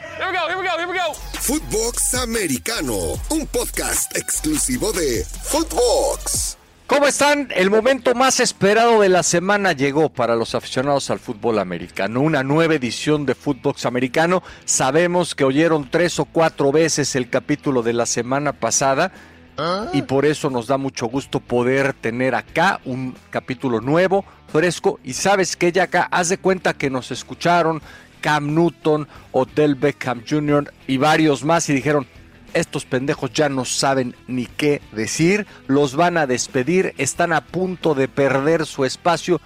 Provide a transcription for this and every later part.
Here we go, here we go, here we go. Footbox Americano, un podcast exclusivo de Footbox. ¿Cómo están? El momento más esperado de la semana llegó para los aficionados al fútbol americano. Una nueva edición de Footbox Americano. Sabemos que oyeron tres o cuatro veces el capítulo de la semana pasada. Y por eso nos da mucho gusto poder tener acá un capítulo nuevo, fresco. Y sabes que ya acá, haz de cuenta que nos escucharon Cam Newton, Odell Beckham Jr. y varios más y dijeron, estos pendejos ya no saben ni qué decir, los van a despedir, están a punto de perder su espacio.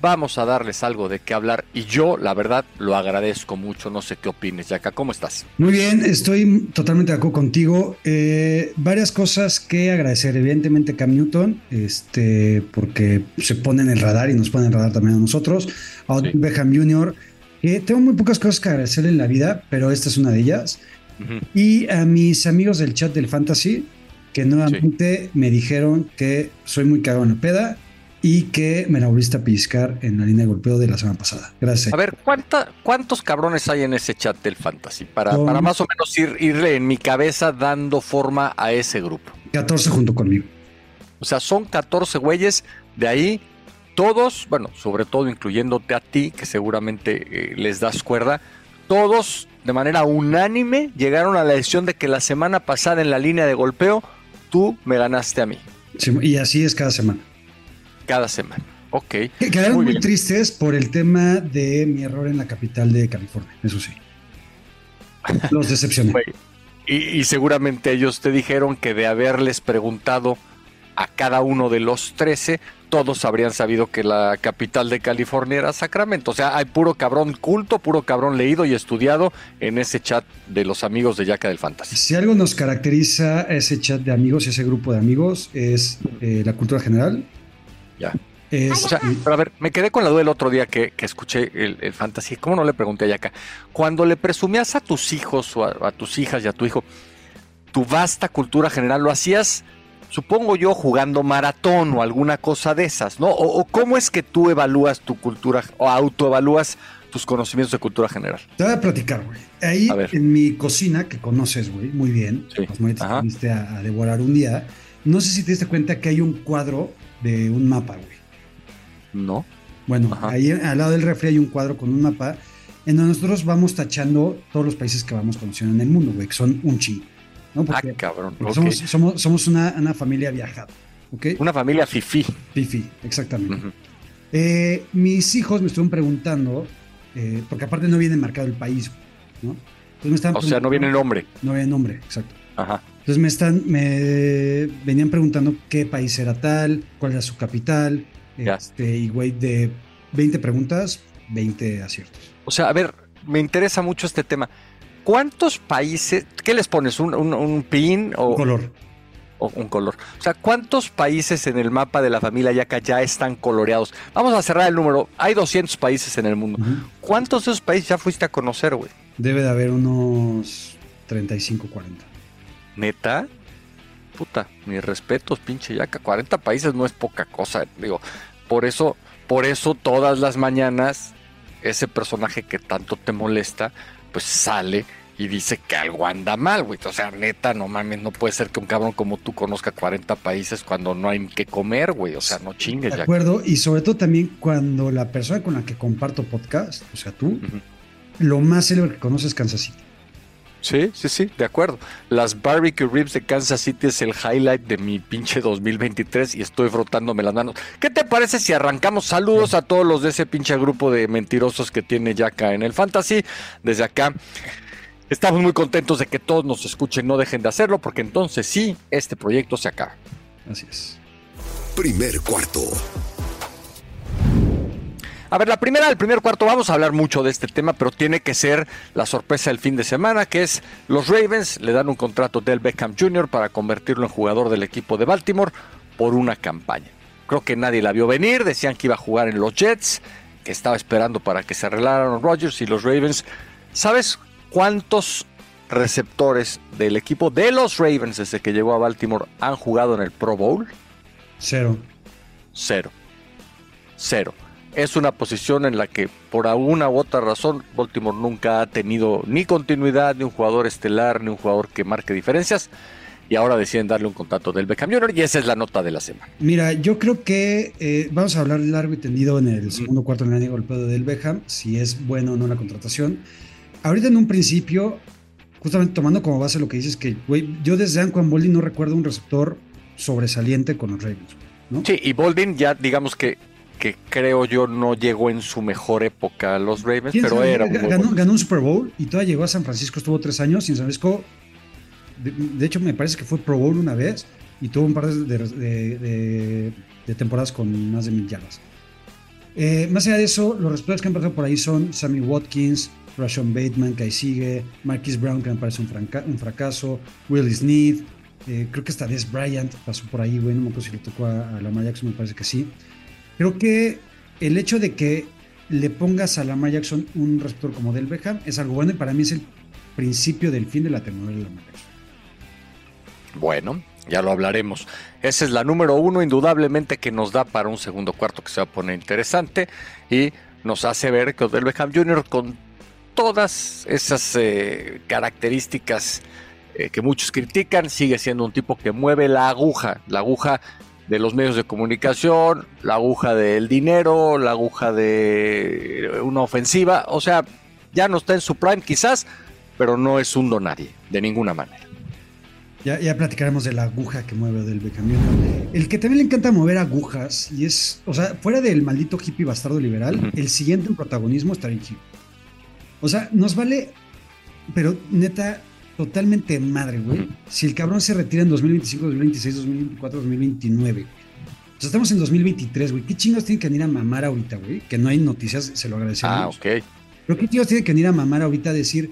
Vamos a darles algo de qué hablar y yo, la verdad, lo agradezco mucho. No sé qué opines, Yaka. ¿Cómo estás? Muy bien, estoy totalmente de acuerdo contigo. Eh, varias cosas que agradecer. Evidentemente, Cam Newton, este, porque se pone en el radar y nos pone en el radar también a nosotros. A Beckham Jr., que tengo muy pocas cosas que agradecerle en la vida, pero esta es una de ellas. Y a mis amigos del chat del Fantasy, que nuevamente me dijeron que soy muy cagado en la peda y que me la volviste a pellizcar en la línea de golpeo de la semana pasada. Gracias. A ver, ¿cuánta, ¿cuántos cabrones hay en ese chat del Fantasy? Para, para más o menos ir, irle en mi cabeza dando forma a ese grupo. 14 junto conmigo. O sea, son 14 güeyes, de ahí todos, bueno, sobre todo incluyéndote a ti, que seguramente eh, les das cuerda, todos de manera unánime llegaron a la decisión de que la semana pasada en la línea de golpeo tú me ganaste a mí, Sí, y así es cada semana. cada semana. Ok. Que quedaron muy, tristes por el tema de mi error en la capital de California, eso sí. Los decepcioné. Y seguramente ellos te dijeron que de haberles preguntado a cada uno de los 13, todos habrían sabido que la capital de California era Sacramento. O sea, hay puro cabrón culto, puro cabrón leído y estudiado en ese chat de los amigos de Yaka del Fantasy. Si algo nos caracteriza a ese chat de amigos y ese grupo de amigos es eh, la cultura general. Ya. Es, O sea, pero a ver, me quedé con la duda el otro día que, que escuché el, el fantasy. ¿Cómo no le pregunté a Yaka? Cuando le presumías a tus hijos o a, a tus hijas y a tu hijo tu vasta cultura general, lo hacías, supongo yo, jugando maratón o alguna cosa de esas, ¿no? O, o cómo es que tú evalúas tu cultura o autoevalúas tus conocimientos de cultura general. Te voy a platicar, güey. Ahí en mi cocina, que conoces, güey, muy bien, Sí. pues, muy te Ajá. fuiste a, a devorar un día. No sé si te diste cuenta que hay un cuadro de un mapa, güey. ¿No? Bueno, Ajá. ahí al lado del refri hay un cuadro con un mapa en donde nosotros vamos tachando todos los países que vamos conociendo en el mundo, güey, que son un chingo. ¿No? Ah, cabrón. porque somos, somos, somos una, una familia viajada. Una familia fifí. Fifi, exactamente. Eh, mis hijos me estuvieron preguntando, eh, porque aparte no viene marcado el país, ¿no? Entonces me estaban O sea, no viene el nombre. No viene nombre, exacto. Ajá. Entonces me están, me venían preguntando qué país era tal, cuál era su capital, este, y güey, de 20 preguntas, 20 aciertos. O sea, a ver, me interesa mucho este tema. ¿Cuántos países, qué les pones? ¿Un, un- un pin o, Color. o un color? O sea, ¿cuántos países en el mapa de la familia Yaka ya están coloreados? Vamos a cerrar el número. Hay 200 países en el mundo. ¿Cuántos de esos países ya fuiste a conocer, güey? Debe de haber unos 35, 40. ¿Neta? Puta, mis respetos, pinche Yaka. 40 países no es poca cosa. Digo, por eso, por eso todas las mañanas ese personaje que tanto te molesta, pues sale y dice que algo anda mal, güey. O sea, neta, no mames, no puede ser que un cabrón como tú conozca 40 países cuando no hay que comer, güey. O sea, no chingues, De acuerdo, y sobre todo también cuando la persona con la que comparto podcast, o sea, tú, lo más célebre que conoces es Kansas City. Sí, sí, sí, de acuerdo. Las barbecue ribs de Kansas City es el highlight de mi pinche 2023 y estoy frotándome las manos. ¿Qué te parece si arrancamos? Saludos a todos los de ese pinche grupo de mentirosos que tiene ya acá en el Fantasy. Desde acá estamos muy contentos de que todos nos escuchen, no dejen de hacerlo porque entonces sí, este proyecto se acaba. Así es. Primer cuarto. A ver, la primera, el primer cuarto, vamos a hablar mucho de este tema, pero tiene que ser la sorpresa del fin de semana, que es los Ravens le dan un contrato del Beckham Jr. para convertirlo en jugador del equipo de Baltimore por una campaña. Creo que nadie la vio venir, decían que iba a jugar en los Jets, que estaba esperando para que se arreglaran los Rodgers y los Ravens. ¿Sabes cuántos receptores del equipo de los Ravens desde que llegó a Baltimore han jugado en el Pro Bowl? Cero. Cero. Cero es una posición en la que por alguna u otra razón Baltimore nunca ha tenido ni continuidad, ni un jugador estelar, ni un jugador que marque diferencias. Y ahora deciden darle un contrato del Beckham Jr. y esa es la nota de la semana. Mira, yo creo que eh, vamos a hablar largo y tendido en el segundo cuarto en año golpeado del Beckham, si es bueno o no la contratación. Ahorita en un principio, justamente tomando como base lo que dices, que yo desde Anquan Boldin no recuerdo un receptor sobresaliente con los Ravens. ¿no? Sí, y Boldin ya digamos que que creo yo no llegó en su mejor época a los Ravens, pero era un ganó, ganó, un Super Bowl y todavía llegó a San Francisco, estuvo tres años y en San Francisco, de, hecho me parece que fue Pro Bowl una vez y tuvo un par de, de temporadas con más de mil yardas. Eh, más allá de eso, los receptores que han pasado por ahí son Sammy Watkins, Rashon Bateman, que ahí sigue, Marquis Brown, que me parece un, un fracaso, Will Smith, eh, creo que hasta Des Bryant pasó por ahí, bueno, no me acuerdo si le tocó a, a Lamar Jackson, me parece que sí. Creo que el hecho de que le pongas a Lamar Jackson un receptor como del Beckham es algo bueno y para mí es el principio del fin de la temporada de Lamar Jackson. Bueno, ya lo hablaremos. Esa es la número uno, indudablemente, que nos da para un segundo cuarto que se va a poner interesante y nos hace ver que Odell Beckham Jr. con todas esas eh, características eh, que muchos critican, sigue siendo un tipo que mueve la aguja, la aguja de los medios de comunicación, la aguja del dinero, la aguja de una ofensiva. O sea, ya no está en su prime quizás, pero no es un donadie, de ninguna manera. Ya, ya platicaremos de la aguja que mueve del Beckham. El que también le encanta mover agujas, y es, o sea, fuera del maldito hippie bastardo liberal, el siguiente en protagonismo está Ricky. O sea, nos vale, pero neta, totalmente madre, güey. Si el cabrón se retira en 2025, 2026, 2024, 2029. O sea, estamos en 2023, güey. ¿Qué chingos tiene que venir a mamar ahorita, güey? Que no hay noticias, se lo agradecemos. Ah, ok. Pero ¿qué chingos tiene que venir a mamar ahorita a decir,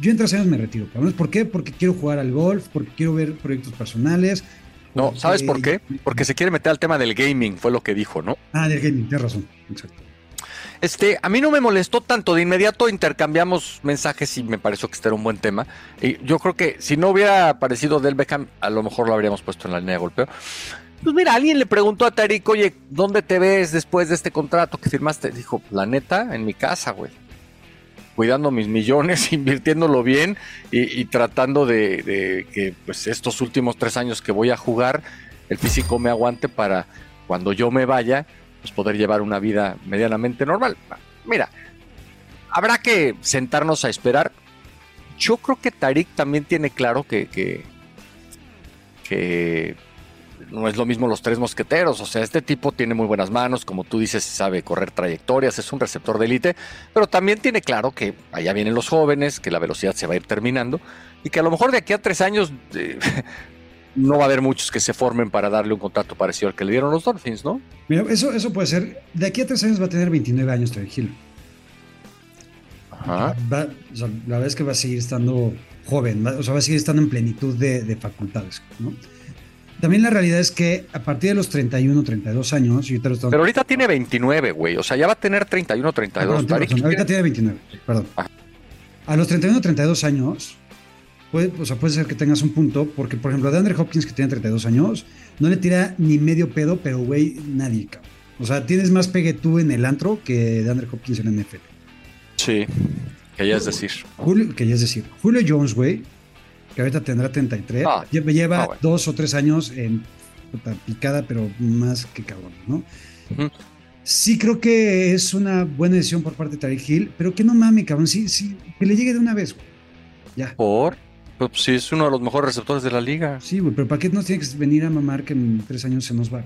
yo en tres años me retiro, cabrón? ¿Por qué? Porque quiero jugar al golf, porque quiero ver proyectos personales. No, ¿sabes por qué? Porque se quiere meter al tema del gaming, fue lo que dijo, ¿no? Ah, del gaming, tienes razón, exacto. Este, a mí no me molestó tanto. De inmediato intercambiamos mensajes y me pareció que este era un buen tema. Y yo creo que si no hubiera aparecido Del Beckham, a lo mejor lo habríamos puesto en la línea de golpeo. Pues mira, alguien le preguntó a Tarik, oye, ¿dónde te ves después de este contrato que firmaste? Dijo, la neta, en mi casa, güey. Cuidando mis millones, invirtiéndolo bien y, y tratando de, de, que pues estos últimos tres años que voy a jugar, el físico me aguante para cuando yo me vaya, pues poder llevar una vida medianamente normal. Mira, habrá que sentarnos a esperar. Yo creo que Tarik también tiene claro que, que, no es lo mismo los tres mosqueteros. O sea, este tipo tiene muy buenas manos, como tú dices, sabe correr trayectorias, es un receptor de élite, pero también tiene claro que allá vienen los jóvenes, que la velocidad se va a ir terminando y que a lo mejor de aquí a tres años eh, no va a haber muchos que se formen para darle un contrato parecido al que le dieron los Dolphins, ¿no? Mira, eso, eso puede ser. De aquí a tres años va a tener 29 años Terry Hill. Ajá. Va, o sea, la verdad es que va a seguir estando joven, va, o sea, va a seguir estando en plenitud de, de, facultades, ¿no? También la realidad es que a partir de los 31, 32 años. Y Pero ahorita tiene 29, güey. O sea, ya va a tener 31, 32. Ah, perdón, razón, ahorita tiene 29, perdón. Ajá. A los 31, 32 años, Puede, o sea, puede ser que tengas un punto, porque por ejemplo, de Andre Hopkins, que tiene 32 años, no le tira ni medio pedo, pero güey, nadie, cabrón. O sea, tienes más pegue tú en el antro que de Andre Hopkins en la NFL. Sí, que ya es decir. Julio, que ya es decir. Julio Jones, güey, que ahorita tendrá 33, ah, lleva, lleva ah, bueno. dos o tres años en puta, picada, pero más que cabrón, ¿no? Uh -huh. Sí creo que es una buena decisión por parte de Tariq Hill, pero que no mame, cabrón, sí, sí, que le llegue de una vez, güey. Ya. ¿Por? Pues sí, es uno de los mejores receptores de la liga. Sí, güey, pero ¿para qué nos tiene que venir a mamar que en tres años se nos va?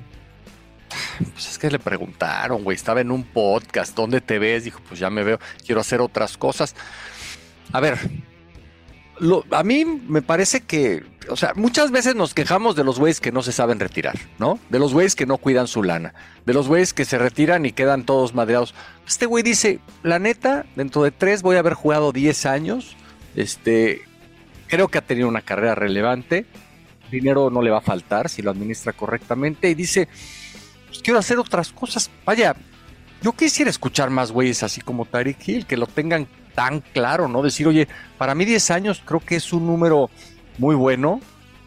Pues es que le preguntaron, güey, estaba en un podcast, ¿dónde te ves? Dijo, pues ya me veo, quiero hacer otras cosas. A ver, lo- a mí me parece que, o sea, muchas veces nos quejamos de los güeyes que no se saben retirar, ¿no? De los güeyes que no cuidan su lana, de los güeyes que se retiran y quedan todos madreados. Este güey dice, la neta, dentro de tres voy a haber jugado 10 años, este, creo que ha tenido una carrera relevante, dinero no le va a faltar si lo administra correctamente y dice, pues quiero hacer otras cosas. Vaya, yo quisiera escuchar más güeyes así como Tyreek Hill, que lo tengan tan claro, ¿no? Decir, oye, para mí 10 años creo que es un número muy bueno.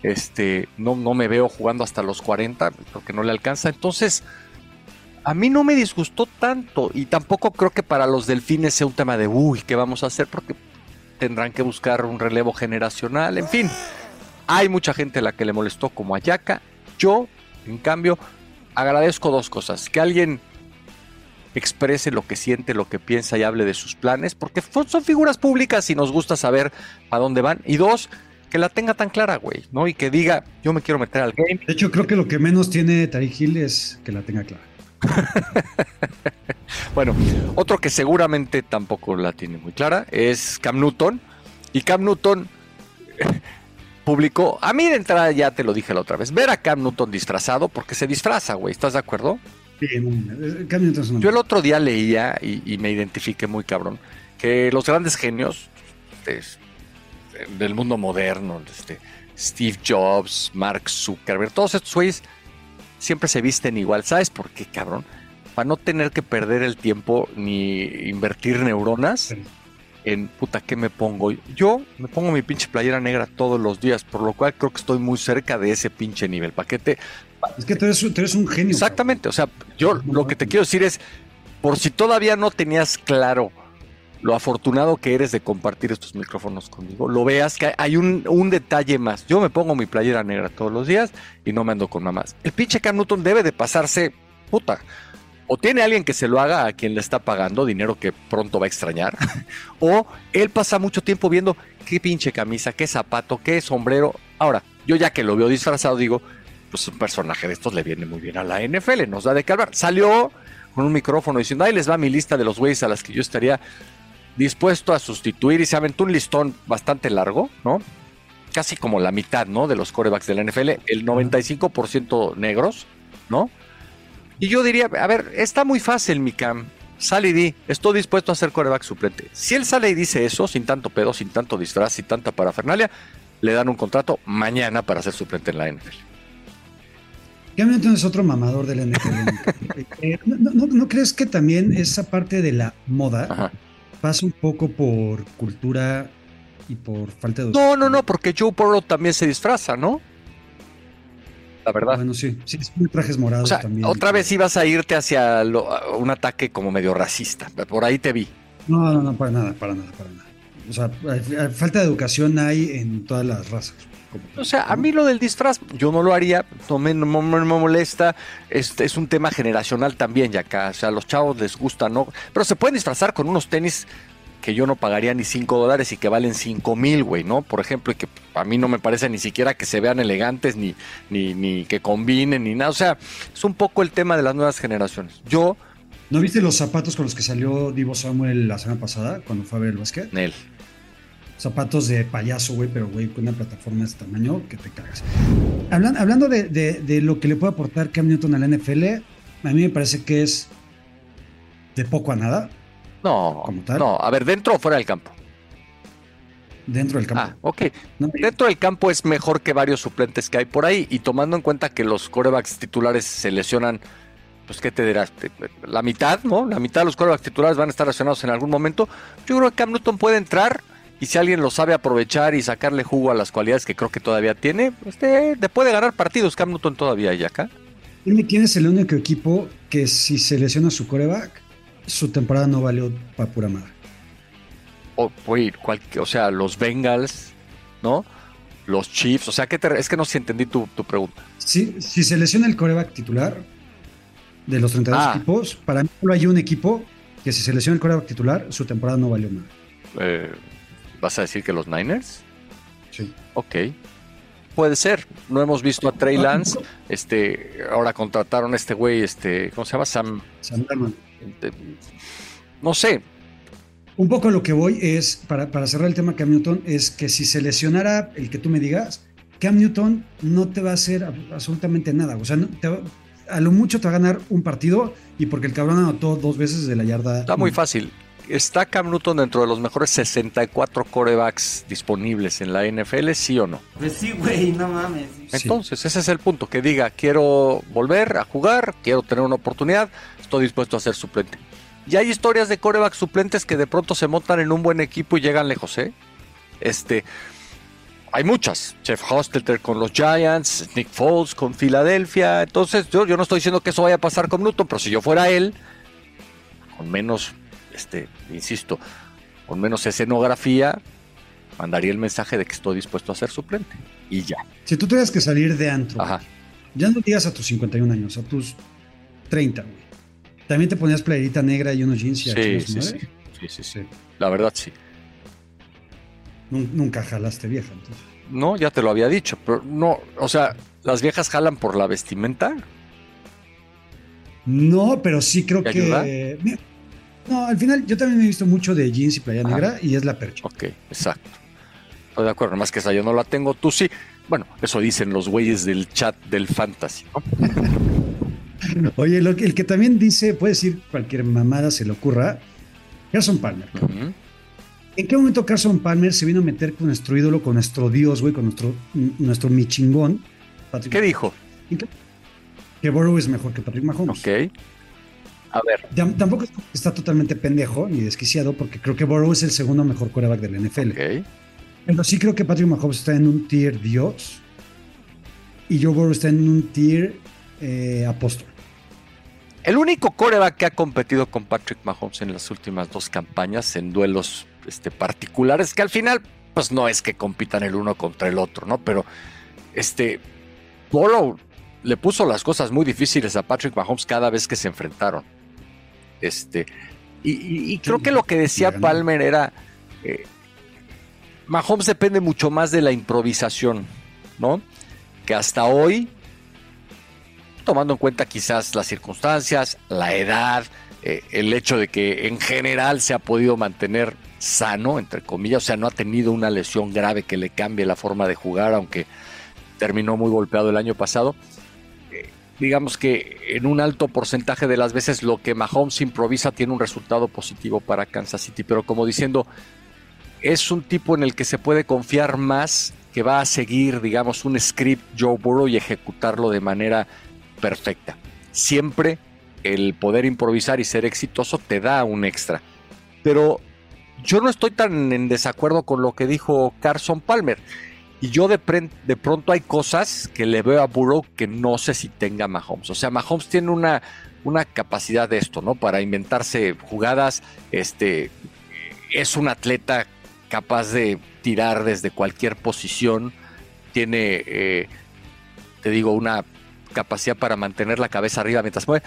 Este, no, no me veo jugando hasta los 40, creo que no le alcanza. Entonces, a mí no me disgustó tanto y tampoco creo que para los delfines sea un tema de, uy, ¿qué vamos a hacer? Porque tendrán que buscar un relevo generacional, en fin. Hay mucha gente a la que le molestó como Ayaka. Yo, en cambio, agradezco dos cosas. Que alguien exprese lo que siente, lo que piensa y hable de sus planes, porque son figuras públicas y nos gusta saber a dónde van. Y dos, que la tenga tan clara, güey, ¿no? Y que diga, yo me quiero meter al game. De hecho, creo que lo que menos tiene Tariq Hill es que la tenga clara. Bueno, otro que seguramente tampoco la tiene muy clara es Cam Newton. Y Cam Newton publicó, a mí de entrada ya te lo dije la otra vez, ver a Cam Newton disfrazado, porque se disfraza, güey, ¿estás de acuerdo? Sí, eh, Cam Newton es una- Yo el otro día leía y, y me identifiqué muy cabrón que los grandes genios este, del mundo moderno, este, Steve Jobs, Mark Zuckerberg, todos estos güeyes siempre se visten igual. ¿Sabes por qué, cabrón? Para no tener que perder el tiempo ni invertir neuronas en puta, ¿qué me pongo? Yo me pongo mi pinche playera negra todos los días, por lo cual creo que estoy muy cerca de ese pinche nivel. Paquete, Es que tú eres, tú eres un genio. Exactamente, o sea, yo lo que te quiero decir es, por si todavía no tenías claro lo afortunado que eres de compartir estos micrófonos conmigo, lo veas que hay un, un detalle más. Yo me pongo mi playera negra todos los días y no me ando con mamás. El pinche Cam Newton debe de pasarse, puta. O tiene alguien que se lo haga a quien le está pagando, dinero que pronto va a extrañar, o él pasa mucho tiempo viendo qué pinche camisa, qué zapato, qué sombrero. Ahora, yo ya que lo veo disfrazado, digo, pues un personaje de estos le viene muy bien a la NFL, nos da de hablar. Salió con un micrófono diciendo, ahí les va mi lista de los güeyes a las que yo estaría dispuesto a sustituir y se aventó un listón bastante largo, ¿no? Casi como la mitad, ¿no? De los corebacks de la NFL, el 95% negros, ¿no? Y yo diría, a ver, está muy fácil, mi cam. Sale y di, estoy dispuesto a ser coreback suplente. Si él sale y dice eso, sin tanto pedo, sin tanto disfraz, sin tanta parafernalia, le dan un contrato mañana para ser suplente en la NFL. Cam Newton es otro mamador del NFL. Eh, ¿no, no, no crees que también esa parte de la moda Ajá. Pasa un poco por cultura y por falta de... No, no, no, porque Joe Burrow también se disfraza, ¿no? La verdad. Bueno, sí, sí, es muy trajes morados O sea, también. otra vez ibas a irte hacia lo- a un ataque como medio racista. Por ahí te vi. No, no, no, para nada, para nada, para nada. O sea, hay- hay- falta de educación hay en todas las razas. O sea, a mí lo del disfraz, yo no lo haría, no me, no me- no me molesta. Este es un tema generacional también, ya acá. O sea, a los chavos les gusta, ¿no? Pero se pueden disfrazar con unos tenis que yo no pagaría ni 5 dólares y que valen 5 mil, güey, ¿no? Por ejemplo, y que a mí no me parece ni siquiera que se vean elegantes, ni, ni, ni que combinen, ni nada. O sea, es un poco el tema de las nuevas generaciones. Yo, ¿No viste los zapatos con los que salió Divo Samuel la semana pasada cuando fue a ver el básquet? Nel. Zapatos de payaso, güey, pero güey, con una plataforma de este tamaño que te cagas. Hablan- hablando de, de- de lo que le puede aportar Cam Newton a la NFL, a mí me parece que es de poco a nada No, ¿Como tal? no, a ver, dentro o fuera del campo. dentro del campo. Ah, ok. ¿no? Dentro del campo es mejor que varios suplentes que hay por ahí y tomando en cuenta que los corebacks titulares se lesionan, pues qué te dirás, la mitad, ¿no? La mitad de los corebacks titulares van a estar lesionados en algún momento. Yo creo que Cam Newton puede entrar y si alguien lo sabe aprovechar y sacarle jugo a las cualidades que creo que todavía tiene, te, te puede ganar partidos Cam Newton todavía y acá. Dime quién es el único equipo que si se lesiona su coreback, su temporada no valió para pura madre. O, güey, cual- o sea, los Bengals, ¿no? Los Chiefs, o sea, ¿qué te- es que no sé si entendí tu, tu pregunta. Si, si se lesiona el coreback titular de los 32 Ah. equipos, para mí solo hay un equipo que si se lesiona el coreback titular, su temporada no valió nada. Eh, ¿Vas a decir que los Niners? Sí. Ok. Puede ser. No hemos visto a Trey Lance. Este, ahora contrataron a este güey, este, ¿cómo se llama? Sam. Sam Darnold. este, no sé. Un poco lo que voy es, para, para cerrar el tema Cam Newton, es que si se lesionara el que tú me digas, Cam Newton no te va a hacer ab- absolutamente nada. O sea, no- te va- a lo mucho te va a ganar un partido y porque el cabrón anotó dos veces de la yarda. Está muy fácil. Está Cam Newton dentro de los mejores 64 corebacks disponibles en la NFL, sí o no. Pues sí, güey, no mames. Entonces, ese es el punto, que diga, quiero volver a jugar, quiero tener una oportunidad, estoy dispuesto a ser suplente. Y hay historias de corebacks suplentes que de pronto se montan en un buen equipo y llegan lejos, ¿eh? Este, hay muchas. Jeff Hostetler con los Giants, Nick Foles con Filadelfia. Entonces, yo, yo no estoy diciendo que eso vaya a pasar con Newton, pero si yo fuera él, con menos, este, insisto, con menos escenografía, mandaría el mensaje de que estoy dispuesto a ser suplente. Y ya. Si tú tuvieras que salir de antro, Ajá. ya no digas a tus 51 años, a tus 30, güey. También te ponías playerita negra y unos jeans y a Sí, su sí, sí. Sí, sí, sí. La verdad sí. Nun- Nunca jalaste vieja, entonces. No, ya te lo había dicho, pero no, o sea, las viejas jalan por la vestimenta. No, pero sí creo ¿Te que. ayuda? No, al final yo también he visto mucho de jeans y playa Ajá. negra y es la percha. Ok, exacto. Estoy de acuerdo, más que esa yo no la tengo, tú sí. Bueno, eso dicen los güeyes del chat del fantasy. ¿no? Oye, lo que- el que también dice, puede decir cualquier mamada se le ocurra, Carson Palmer. ¿En qué momento Carson Palmer se vino a meter con nuestro ídolo, con nuestro dios, güey, con nuestro, nuestro michingón? Patrick ¿Qué dijo? ¿En qué- Que Burrow es mejor que Patrick Mahomes. Ok. A ver, Tam- Tampoco está totalmente pendejo ni desquiciado, porque creo que Burrow es el segundo mejor quarterback de la NFL. Pero sí creo que Patrick Mahomes está en un tier Dios y Joe Burrow está en un tier eh, apóstol. El único coreback que ha competido con Patrick Mahomes en las últimas dos campañas en duelos este, particulares, que al final, pues no es que compitan el uno contra el otro, ¿no? Pero este Burrow le puso las cosas muy difíciles a Patrick Mahomes cada vez que se enfrentaron. Este, y, y- y creo que lo que decía. Palmer era. eh, Mahomes depende mucho más de la improvisación, ¿no? Que hasta hoy tomando en cuenta quizás las circunstancias, la edad, eh, el hecho de que en general se ha podido mantener sano, entre comillas, o sea, no ha tenido una lesión grave que le cambie la forma de jugar, aunque terminó muy golpeado el año pasado. Digamos que en un alto porcentaje de las veces lo que Mahomes improvisa tiene un resultado positivo para Kansas City, pero como diciendo, es un tipo en el que se puede confiar más, que va a seguir, digamos, un script Joe Burrow y ejecutarlo de manera perfecta. Siempre el poder improvisar y ser exitoso te da un extra. Pero yo no estoy tan en desacuerdo con lo que dijo Carson Palmer. Y yo de, de pronto hay cosas que le veo a Burrow que no sé si tenga Mahomes. O sea, Mahomes tiene una, una capacidad de esto, ¿no? Para inventarse jugadas. Este es un atleta capaz de tirar desde cualquier posición. Tiene, eh, te digo, una capacidad para mantener la cabeza arriba mientras mueve.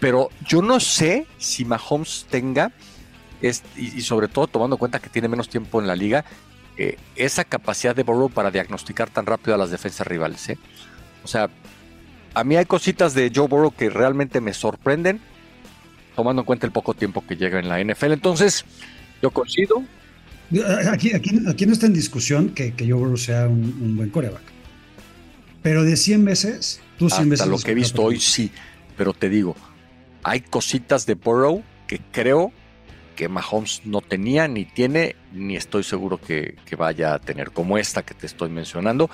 Pero yo no sé si Mahomes tenga, es- y, y sobre todo tomando en cuenta que tiene menos tiempo en la liga, eh, esa capacidad de Burrow para diagnosticar tan rápido a las defensas rivales. ¿eh? O sea, a mí hay cositas de Joe Burrow que realmente me sorprenden, tomando en cuenta el poco tiempo que llega en la NFL. Entonces, yo coincido. Aquí, aquí, aquí no está en discusión que, que Joe Burrow sea un, un buen coreback. Pero de 100 veces, tú 100 veces. Hasta lo que he visto hoy sí, pero te digo, hay cositas de Burrow que creo que Mahomes no tenía, ni tiene, ni estoy seguro que, que vaya a tener, como esta que te estoy mencionando.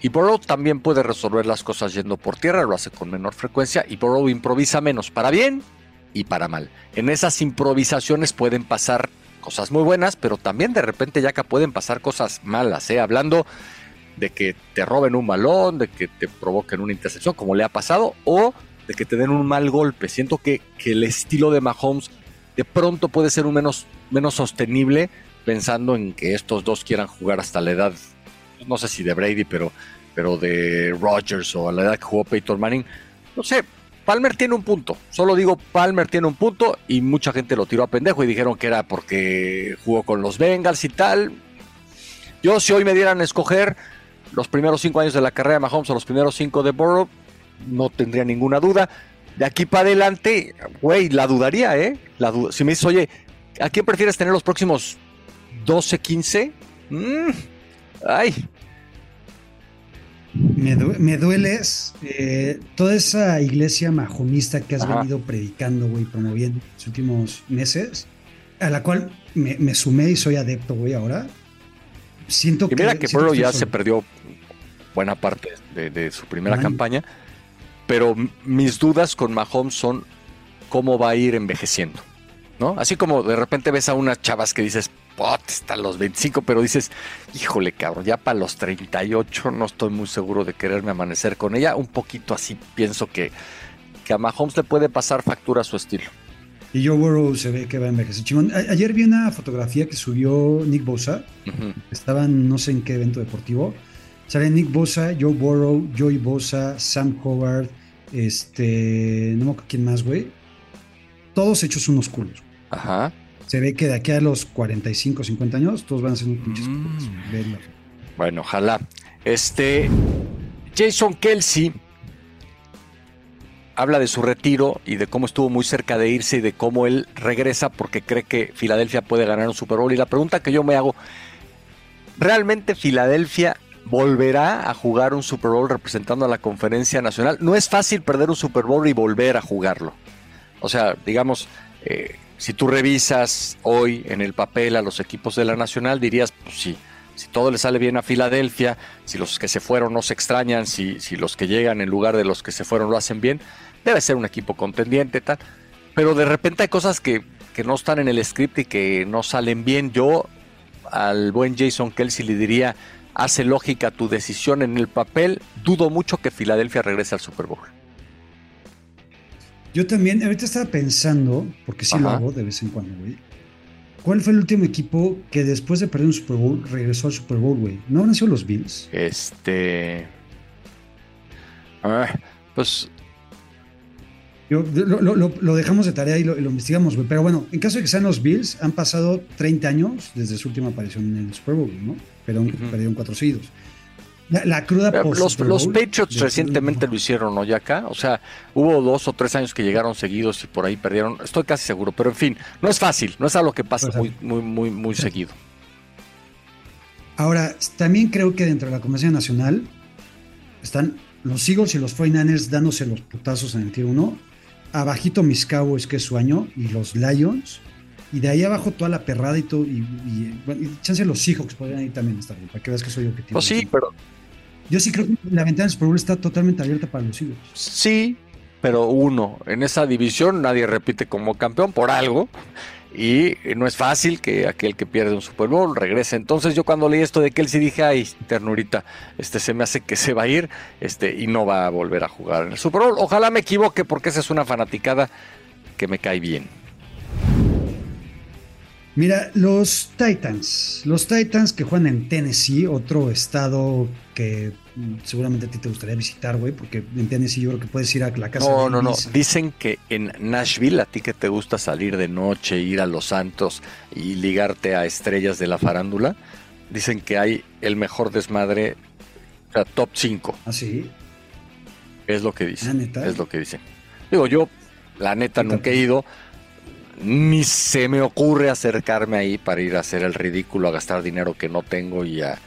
Y Burrow también puede resolver las cosas yendo por tierra, lo hace con menor frecuencia, y Burrow improvisa menos, para bien y para mal. En esas improvisaciones pueden pasar cosas muy buenas, pero también de repente ya acá pueden pasar cosas malas, ¿eh? hablando de que te roben un balón, de que te provoquen una intercepción, como le ha pasado, o de que te den un mal golpe. Siento que, que el estilo de Mahomes de pronto puede ser un menos, menos sostenible pensando en que estos dos quieran jugar hasta la edad, no sé si de Brady, pero, pero de Rodgers o a la edad que jugó Peyton Manning. No sé, Palmer tiene un punto. Solo digo, Palmer tiene un punto y mucha gente lo tiró a pendejo y dijeron que era porque jugó con los Bengals y tal. Yo, si hoy me dieran a escoger los primeros cinco años de la carrera de Mahomes o los primeros cinco de Burrow, no tendría ninguna duda. De aquí para adelante, güey, la dudaría, ¿eh? La si me dices, oye, ¿a quién prefieres tener los próximos 12, 15? Mm, ay, me, dueles eh, toda esa iglesia majonista que has venido predicando, güey, promoviendo en los últimos meses, a la cual me, sumé y soy adepto, güey, ahora. Siento que. Mira que Burrow ya se perdió buena parte de, su primera campaña, pero mis dudas con Mahomes son cómo va a ir envejeciendo. ¿no? Así como de repente ves a unas chavas que dices, pot, están los 25, pero dices, híjole, cabrón, ya para los 38 no estoy muy seguro de quererme amanecer con ella. Un poquito así pienso que, que a Mahomes le puede pasar factura a su estilo. Y Joe Burrow se ve que va a envejecer. ayer vi una fotografía que subió Nick Bosa. Estaban no sé en qué evento deportivo. Sale Nick Bosa, Joe Burrow, Joey Bosa, Sam Howard, este, no me acuerdo quién más, güey. Todos hechos unos culos. Ajá se ve que de aquí a los 45, 50 años, todos van a ser un pinches mm. Bueno, ojalá. Este. Jason Kelsey habla de su retiro y de cómo estuvo muy cerca de irse y de cómo él regresa porque cree que Filadelfia puede ganar un Super Bowl. Y la pregunta que yo me hago, ¿realmente Filadelfia volverá a jugar un Super Bowl representando a la conferencia nacional? No es fácil perder un Super Bowl y volver a jugarlo. O sea, digamos, eh, si tú revisas hoy en el papel a los equipos de la Nacional, dirías, pues sí, si todo le sale bien a Filadelfia, si los que se fueron no se extrañan, si, si los que llegan en lugar de los que se fueron lo hacen bien, debe ser un equipo contendiente, tal. Pero de repente hay cosas que, que no están en el script y que no salen bien. Yo al buen Jason Kelsey le diría, hace lógica tu decisión en el papel, dudo mucho que Filadelfia regrese al Super Bowl. Yo también, ahorita estaba pensando, porque sí lo hago de vez en cuando, güey. ¿Cuál fue el último equipo que después de perder un Super Bowl regresó al Super Bowl, güey? ¿No habrán sido los Bills? Este. Ah, pues. Yo, lo, dejamos de tarea y lo, investigamos, güey. Pero bueno, en caso de que sean los Bills, han pasado 30 años desde su última aparición en el Super Bowl, ¿no? Pero perdieron cuatro seguidos. La, cruda Los, los Patriots recientemente lo hicieron, ¿no? Ya acá. O sea, hubo dos o tres años que llegaron seguidos y por ahí perdieron. Estoy casi seguro, pero en fin, no es fácil, no es algo que pasa muy, muy, muy, muy seguido. Ahora, también creo que dentro de la Convención Nacional están los Eagles y los 49ers dándose los putazos en el tiro 1. Abajito mis Cowboys, que es su año, y los Lions. Y de ahí abajo toda la perrada y todo. Y, bueno, y chance los Seahawks podrían ir también estar bien, para que veas que soy objetivo. Pues sí, pero yo sí creo que la ventana del Super Bowl está totalmente abierta para los Eagles. Sí, pero uno, en esa división nadie repite como campeón por algo. Y no es fácil que aquel que pierde un Super Bowl regrese. Entonces yo cuando leí esto de Kelsey dije, ay, ternurita, este se me hace que se va a ir este, y no va a volver a jugar en el Super Bowl. Ojalá me equivoque porque esa es una fanaticada que me cae bien. Mira, los Titans, los Titans que juegan en Tennessee, otro estado que seguramente a ti te gustaría visitar, güey, porque en Tennessee yo creo que puedes ir a la casa. No, no, no. Dicen que en Nashville, a ti que te gusta salir de noche, ir a Los Santos y ligarte a estrellas de la farándula, dicen que hay el mejor desmadre, o sea, top 5. ¿Ah, sí? Es lo que dicen. Es lo que dicen. Digo, yo, la neta, nunca he ido ni se me ocurre acercarme ahí para ir a hacer el ridículo, a gastar dinero que no tengo y a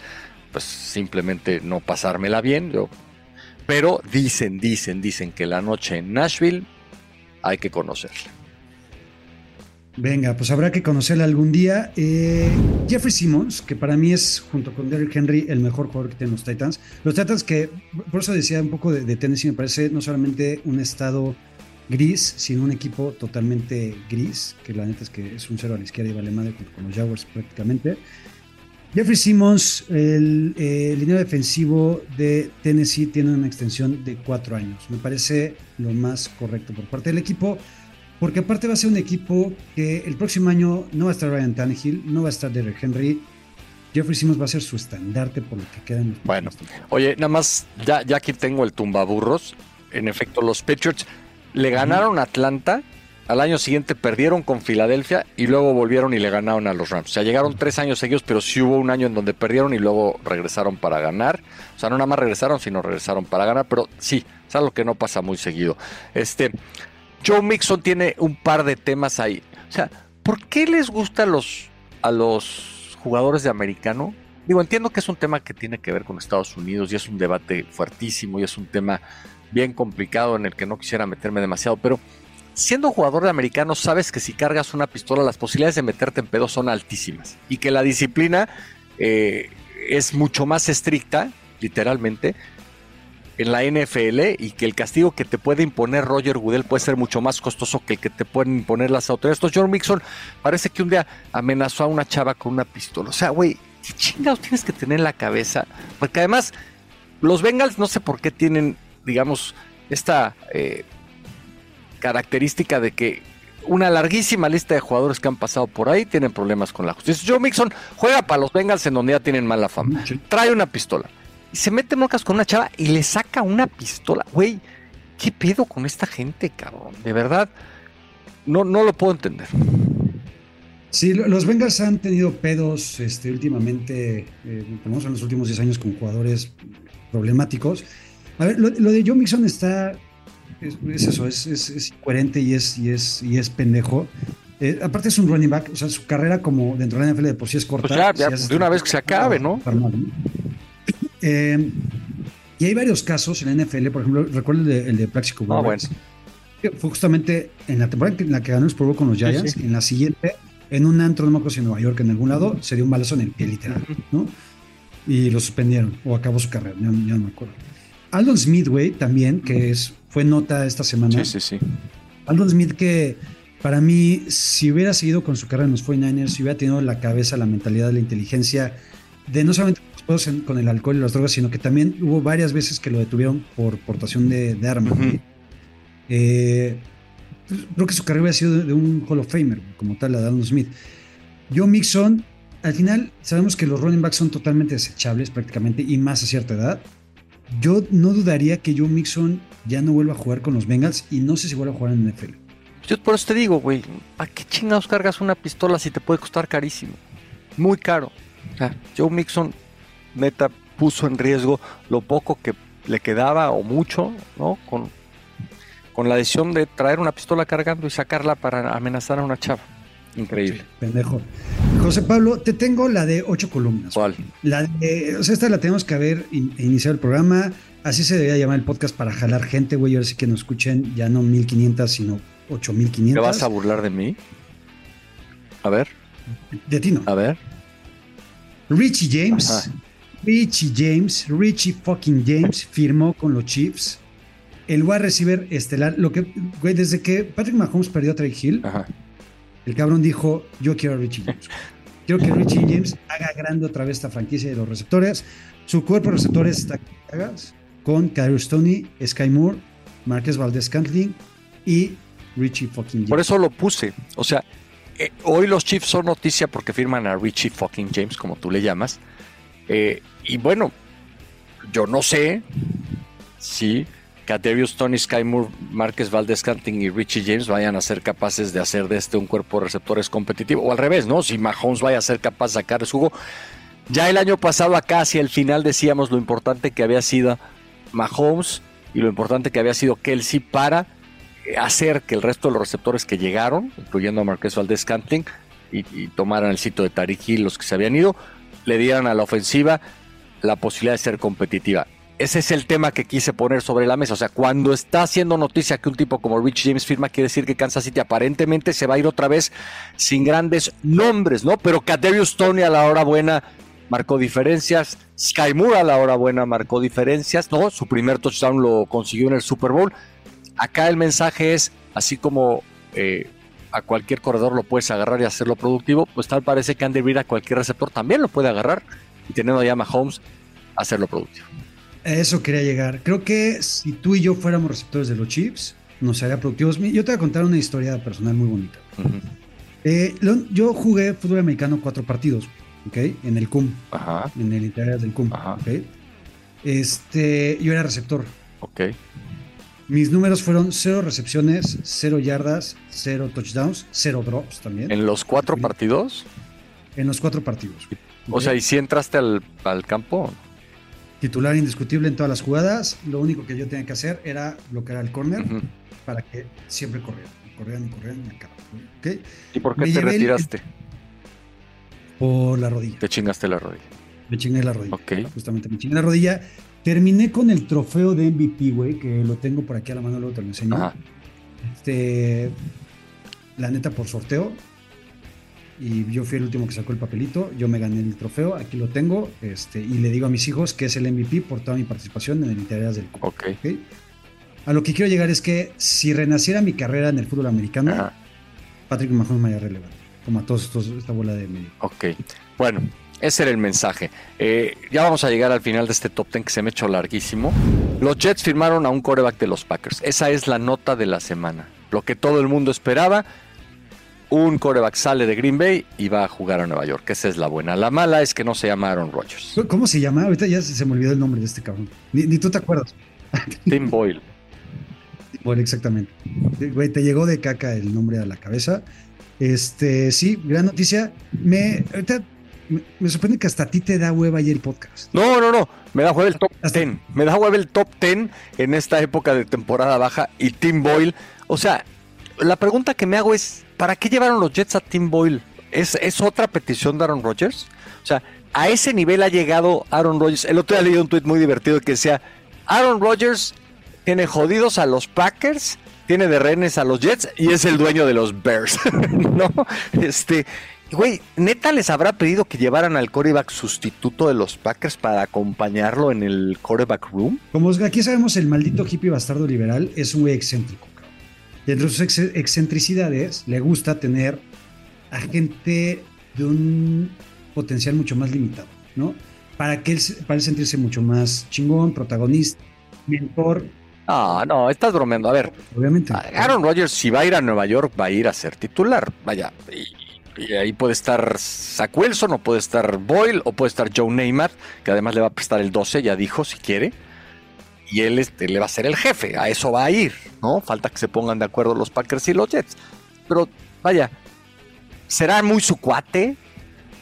pues simplemente no pasármela bien. Yo, pero dicen, dicen, dicen que la noche en Nashville hay que conocerla. Venga, pues habrá que conocerla algún día. Eh, Jeffrey Simmons, que para mí es, junto con Derrick Henry, el mejor jugador que tienen los Titans. Los Titans que, por eso decía un poco de, de Tennessee, me parece no solamente un estado gris, sino un equipo totalmente gris, que la neta es que es un cero a la izquierda y vale madre con los Jaguars prácticamente. Jeffrey Simmons, el, eh, línea defensivo de Tennessee, tiene una extensión de cuatro años. Me parece lo más correcto por parte del equipo, porque aparte va a ser un equipo que el próximo año no va a estar Ryan Tannehill, no va a estar Derek Henry. Jeffrey Simmons va a ser su estandarte por lo que quedan. Los bueno, oye, nada más, ya, ya aquí tengo el tumbaburros. En efecto, los Patriots le ganaron a Atlanta, al año siguiente perdieron con Filadelfia y luego volvieron y le ganaron a los Rams. O sea, llegaron tres años seguidos, pero sí hubo un año en donde perdieron y luego regresaron para ganar. O sea, no nada más regresaron, sino regresaron para ganar, pero sí, es algo que no pasa muy seguido. Este, Joe Mixon tiene un par de temas ahí. O sea, ¿por qué les gusta a los, a los jugadores de americano? Digo, entiendo que es un tema que tiene que ver con Estados Unidos y es un debate fuertísimo y es un tema bien complicado en el que no quisiera meterme demasiado, pero siendo jugador de americano sabes que si cargas una pistola las posibilidades de meterte en pedo son altísimas y que la disciplina eh, es mucho más estricta, literalmente, en la NFL y que el castigo que te puede imponer Roger Goodell puede ser mucho más costoso que el que te pueden imponer las autoridades. Entonces, John Mixon parece que un día amenazó a una chava con una pistola. O sea, güey, ¿qué chingados tienes que tener en la cabeza? Porque además, los Bengals no sé por qué tienen, digamos, esta eh, característica de que una larguísima lista de jugadores que han pasado por ahí tienen problemas con la justicia. Joe Mixon juega para los Bengals en donde ya tienen mala fama. Trae una pistola. Y se mete mocas con una chava y le saca una pistola. Güey, ¿qué pedo con esta gente, cabrón? De verdad, no, no lo puedo entender. Sí, los Bengals han tenido pedos este, últimamente, eh, en los últimos 10 años con jugadores problemáticos. A ver, lo, de Joe Mixon está, es, eso, es, es, incoherente y es, y es, y es pendejo. Eh, aparte es un running back, o sea, su carrera como dentro de la NFL de por sí es corta. Pues ya, de una vez que se acabe, ¿no? Eh, y hay varios casos en la NFL, por ejemplo, recuerdo el de, el de Plaxico ah, bueno. fue justamente en la temporada en la que ganó el Super Bowl con los Giants, en la siguiente en un antro, no me acuerdo si en Nueva York, en algún lado, se dio un balazo en el pie, literal, ¿no? Y lo suspendieron, o acabó su carrera, ya, no me acuerdo. Aldon Smith, güey, también, que es, fue nota esta semana. Sí, sí, sí. Aldon Smith, que para mí, si hubiera seguido con su carrera en los 49ers, si hubiera tenido la cabeza, la mentalidad, la inteligencia de no solamente con el alcohol y las drogas, sino que también hubo varias veces que lo detuvieron por portación de, armas. eh, creo que su carrera ha sido de, un Hall of Famer, como tal, la de Adam Smith. Joe Mixon, al final sabemos que los running backs son totalmente desechables prácticamente y más a cierta edad. Yo no dudaría que Joe Mixon ya no vuelva a jugar con los Bengals y no sé si vuelva a jugar en NFL. Yo por eso te digo, güey, ¿a qué chingados cargas una pistola si te puede costar carísimo? Muy caro. Sea, Joe Mixon, neta, puso en riesgo lo poco que le quedaba o mucho, ¿no? Con, con la decisión de traer una pistola cargando y sacarla para amenazar a una chava. Increíble. pendejo. José Pablo, te tengo la de ocho columnas. ¿Cuál? La de, o sea, esta la tenemos que haber iniciado el programa. Así se debería llamar el podcast para jalar gente, güey. Ahora sí que nos escuchen ya no 1500, sino 8500. ¿Te vas a burlar de mí? A ver. De ti no. A ver. Richie James. Richie James, Richie fucking James firmó con los Chiefs el wide receiver estelar, lo que, güey, desde que Patrick Mahomes perdió a Trey Hill, el cabrón dijo, yo quiero a Richie James. quiero que Richie James haga grande otra vez esta franquicia de los receptores. Su cuerpo de receptores está con Kyrie Stoney, Sky Moore, Marquez Valdez Cantling y Richie fucking James. Por eso lo puse. O sea, eh, hoy los Chiefs son noticia porque firman a Richie fucking James, como tú le llamas. Eh, y bueno, yo no sé si Kaderius Tony, Sky Moore, Márquez Valdez Canting y Richie James vayan a ser capaces de hacer de este un cuerpo de receptores competitivo. O al revés, ¿no? Si Mahomes vaya a ser capaz de sacar su jugo. Ya el año pasado acá hacia el final decíamos lo importante que había sido Mahomes y lo importante que había sido Kelsey para hacer que el resto de los receptores que llegaron, incluyendo a Marqués Valdez Canting, y, tomaran el sitio de Tariq Hill, los que se habían ido, le dieran a la ofensiva la posibilidad de ser competitiva ese es el tema que quise poner sobre la mesa. O sea, cuando está haciendo noticia que un tipo como Rich James firma, quiere decir que Kansas City aparentemente se va a ir otra vez sin grandes nombres, ¿no? Pero Kaderius Tony a la hora buena marcó diferencias. Sky Moore a la hora buena marcó diferencias, ¿no? Su primer touchdown lo consiguió en el Super Bowl. Acá el mensaje es, así como eh, a cualquier corredor lo puedes agarrar y hacerlo productivo, pues tal parece que Andy Reid a cualquier receptor también lo puede agarrar y teniendo ya Mahomes, hacerlo productivo eso quería llegar. Creo que si tú y yo fuéramos receptores de los chips, nos haría productivos. Yo te voy a contar una historia personal muy bonita. Eh, yo jugué fútbol americano cuatro partidos, ¿ok? En el CUM. Ajá. En el interior del CUM. Ajá. Este, yo era receptor. Ok. Mis números fueron cero recepciones, cero yardas, cero touchdowns, cero drops también. ¿En los cuatro partidos? En los cuatro partidos. O sea, ¿y si entraste al, al campo? Titular indiscutible en todas las jugadas. Lo único que yo tenía que hacer era bloquear al corner Ujú. para que siempre corrieran. Corrieran y corrieran y acabaran, ¿ok? ¿Y por qué Me te el- retiraste? Por la rodilla. Te chingaste la rodilla. Me chingué la rodilla. Ok. Justamente me chingué la rodilla. Terminé con el trofeo de MVP, güey, que lo tengo por aquí a la mano, luego te lo enseño. Ajá. Este, la neta por sorteo. Y yo fui el último que sacó el papelito. Yo me gané el trofeo, aquí lo tengo. Este, y le digo a mis hijos que es el MVP por toda mi participación en el Interías del Cupo. Ok. ¿ok? A lo que quiero llegar es que si renaciera mi carrera en el fútbol americano, Ajá. Patrick Mahomes me haría relevante. Como a todos estos, esta bola de medio. Ok. Bueno, ese era el mensaje. Eh, ya vamos a llegar al final de este top 10 que se me hecho larguísimo. Los Jets firmaron a un coreback de los Packers. Esa es la nota de la semana. Lo que todo el mundo esperaba. Un coreback sale de Green Bay y va a jugar a Nueva York. Esa es la buena. La mala es que no se llama Aaron Rodgers. ¿Cómo se llama? Ahorita ya se me olvidó el nombre de este cabrón. Ni, ni tú te acuerdas. Tim Boyle. Bueno, exactamente. Güey, te llegó de caca el nombre a la cabeza. Este, sí, gran noticia. Me, ahorita me, me sorprende que hasta a ti te da hueva ahí el podcast. No, no, no. Me da hueva el top Hasta- 10. Me da hueva el top 10 en esta época de temporada baja y Tim Boyle. O sea, la pregunta que me hago es, ¿para qué llevaron los Jets a Tim Boyle? ¿Es, es otra petición de Aaron Rodgers? O sea, a ese nivel ha llegado Aaron Rodgers. El otro día leí un tweet muy divertido que decía, Aaron Rodgers tiene jodidos a los Packers, tiene de rehenes a los Jets y es el dueño de los Bears. ¿No? Este, güey, neta les habrá pedido que llevaran al coreback sustituto de los Packers para acompañarlo en el coreback room. Como aquí sabemos, el maldito hippie bastardo liberal es un excéntrico. Y entre sus ex- excentricidades, le gusta tener a gente de un potencial mucho más limitado, ¿no? Para que él, para él sentirse mucho más chingón, protagonista, mentor, Ah, no, estás bromeando. A ver, obviamente. Aaron Rodgers, si va a ir a Nueva York, va a ir a ser titular. Vaya, y, y ahí puede estar Zach Wilson, o puede estar Boyle, o puede estar Joe Neymar, que además le va a prestar el 12, ya dijo, si quiere. Y él este, le va a ser el jefe, a eso va a ir, ¿no? Falta que se pongan de acuerdo los Packers y los Jets. Pero vaya, será muy su cuate,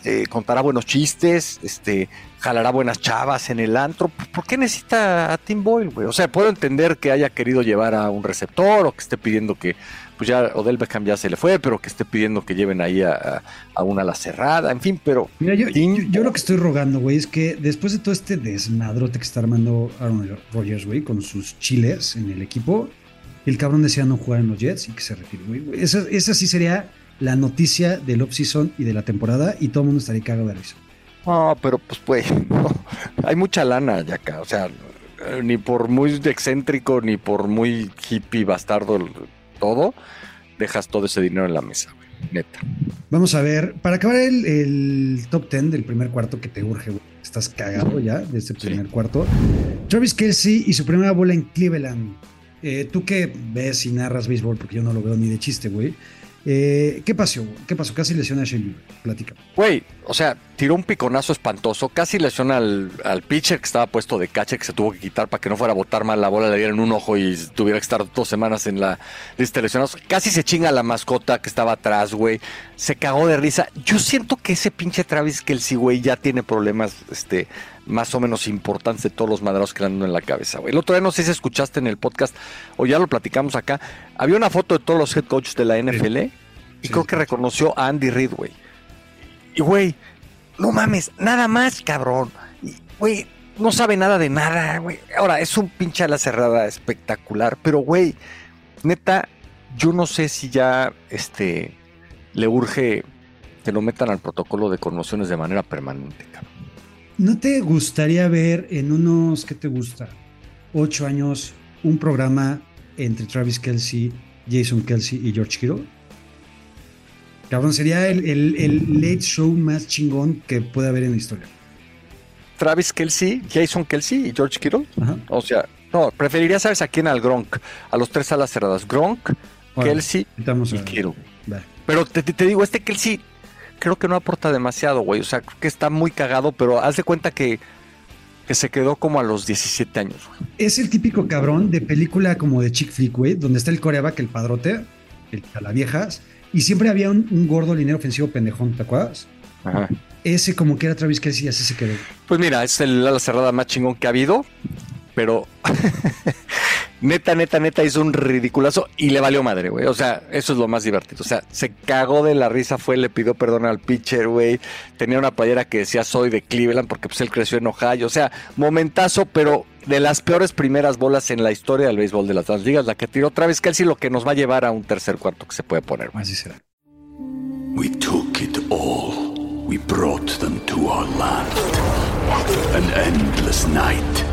eh, contará buenos chistes, este, jalará buenas chavas en el antro. ¿Por qué necesita a Tim Boyle, güey? O sea, puedo entender que haya querido llevar a un receptor o que esté pidiendo que, pues ya Odell Beckham ya se le fue, pero que esté pidiendo que lleven ahí a, a, a una ala cerrada, en fin, pero... Mira, yo, yo- yo lo que estoy rogando, güey, es que después de todo este desmadrote que está armando Aaron Rodgers, güey, con sus chiles en el equipo, el cabrón desea no jugar en los Jets y que se retire, güey. Esa, esa sí sería la noticia del off-season y de la temporada y todo el mundo estaría cagado de risa. No, pero pues, no, hay mucha lana ya acá, o sea, ni por muy excéntrico, ni por muy hippie, bastardo, todo, dejas todo ese dinero en la mesa, güey, neta. Vamos a ver, para acabar el, el top 10 del primer cuarto que te urge, güey. Estás cagado ya de este primer cuarto. Travis Kelsey y su primera bola en Cleveland. Eh, Tú que ves y narras béisbol, porque yo no lo veo ni de chiste, güey. Eh, ¿Qué pasó? ¿Qué pasó? Casi lesiona a Shane. Platica. Güey, o sea, tiró un piconazo espantoso, casi lesiona al, al pitcher que estaba puesto de catcher que se tuvo que quitar para que no fuera a botar mal la bola, le dieran un ojo y tuviera que estar dos semanas en la lista de lesionados. Casi se chinga la mascota que estaba atrás, güey. Se cagó de risa. Yo siento que ese pinche Travis Kelsey, güey, ya tiene problemas, este, más o menos importantes de todos los maderos que le andan en la cabeza, güey. El otro día no sé si escuchaste en el podcast o ya lo platicamos acá. Había una foto de todos los head coaches de la NFL y Sí, creo que reconoció a Andy Reid, güey. Y, güey, no mames, nada más, cabrón. Y, Güey, no sabe nada de nada, güey. Ahora, es un pinche a la cerrada espectacular, pero, güey, neta, yo no sé si ya, este, le urge que lo metan al protocolo de conmociones de manera permanente, cabrón. ¿No te gustaría ver en unos, ¿qué te gusta? Ocho años, un programa entre Travis Kelsey, Jason Kelsey y George Kittle? Cabrón, sería el, el- el late show más chingón que puede haber en la historia. Travis Kelsey, Jason Kelsey y George Kittle. Ajá. O sea, no, preferiría, ¿sabes a quién? Al Gronk. A los tres alas cerradas. Gronk, Kelsey y Kittle. Pero te, te- te digo, este Kelsey creo que no aporta demasiado, güey. O sea, creo que está muy cagado, pero haz de cuenta que que se quedó como a los 17 años. Es el típico cabrón de película como de chick flick, güey, donde está el coreback, el padrote, el viejas, y siempre había un, gordo línea ofensivo pendejón, ¿te acuerdas? Ajá. Ese como que era Travis Kelsey, así se quedó. Pues mira, es el ala cerrada más chingón que ha habido, pero neta, neta, neta hizo un ridiculazo y le valió madre, güey. O sea, eso es lo más divertido. O sea, se cagó de la risa, fue, le pidió perdón al pitcher, güey. Tenía una playera que decía soy de Cleveland porque pues él creció en Ohio. O sea, momentazo, pero de las peores primeras bolas en la historia del béisbol de las dos ligas, la que tiró Travis Kelsey, lo que nos va a llevar a un tercer cuarto que se puede poner. Así será. We took it all. We brought them to our land. An endless night.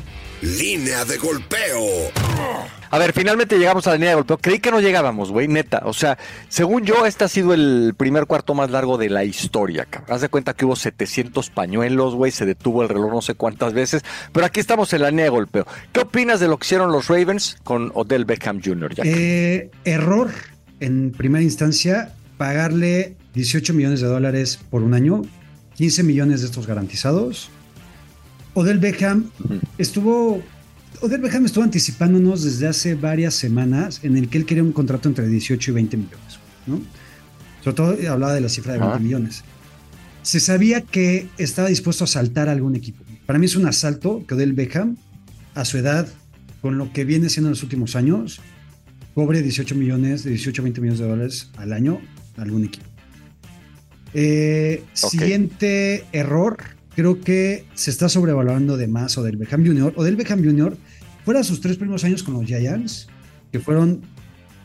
Línea de golpeo. A ver, finalmente llegamos a la línea de golpeo. Creí que no llegábamos, güey, neta. O sea, según yo, este ha sido el primer cuarto más largo de la historia, cabrón. Haz de cuenta que hubo 700 pañuelos, güey, se detuvo el reloj no sé cuántas veces. Pero aquí estamos en la línea de golpeo. ¿Qué opinas de lo que hicieron los Ravens con Odell Beckham Jr.? Eh, error en primera instancia, pagarle 18 millones de dólares por un año, 15 millones de estos garantizados. Odell Beckham estuvo Odell Beckham estuvo anticipándonos desde hace varias semanas en el que él quería un contrato entre 18 y 20 millones, ¿no? Sobre todo hablaba de la cifra de 20 millones. Se sabía que estaba dispuesto a saltar a algún equipo. Para mí es un asalto que Odell Beckham, a su edad, con lo que viene siendo en los últimos años, cobre 18 millones, de 18 a 20 millones de dólares al año a algún equipo. Eh, siguiente error, creo que se está sobrevalorando de más Odell Beckham Jr. Odell Beckham Jr fuera sus tres primeros años con los Giants, que fueron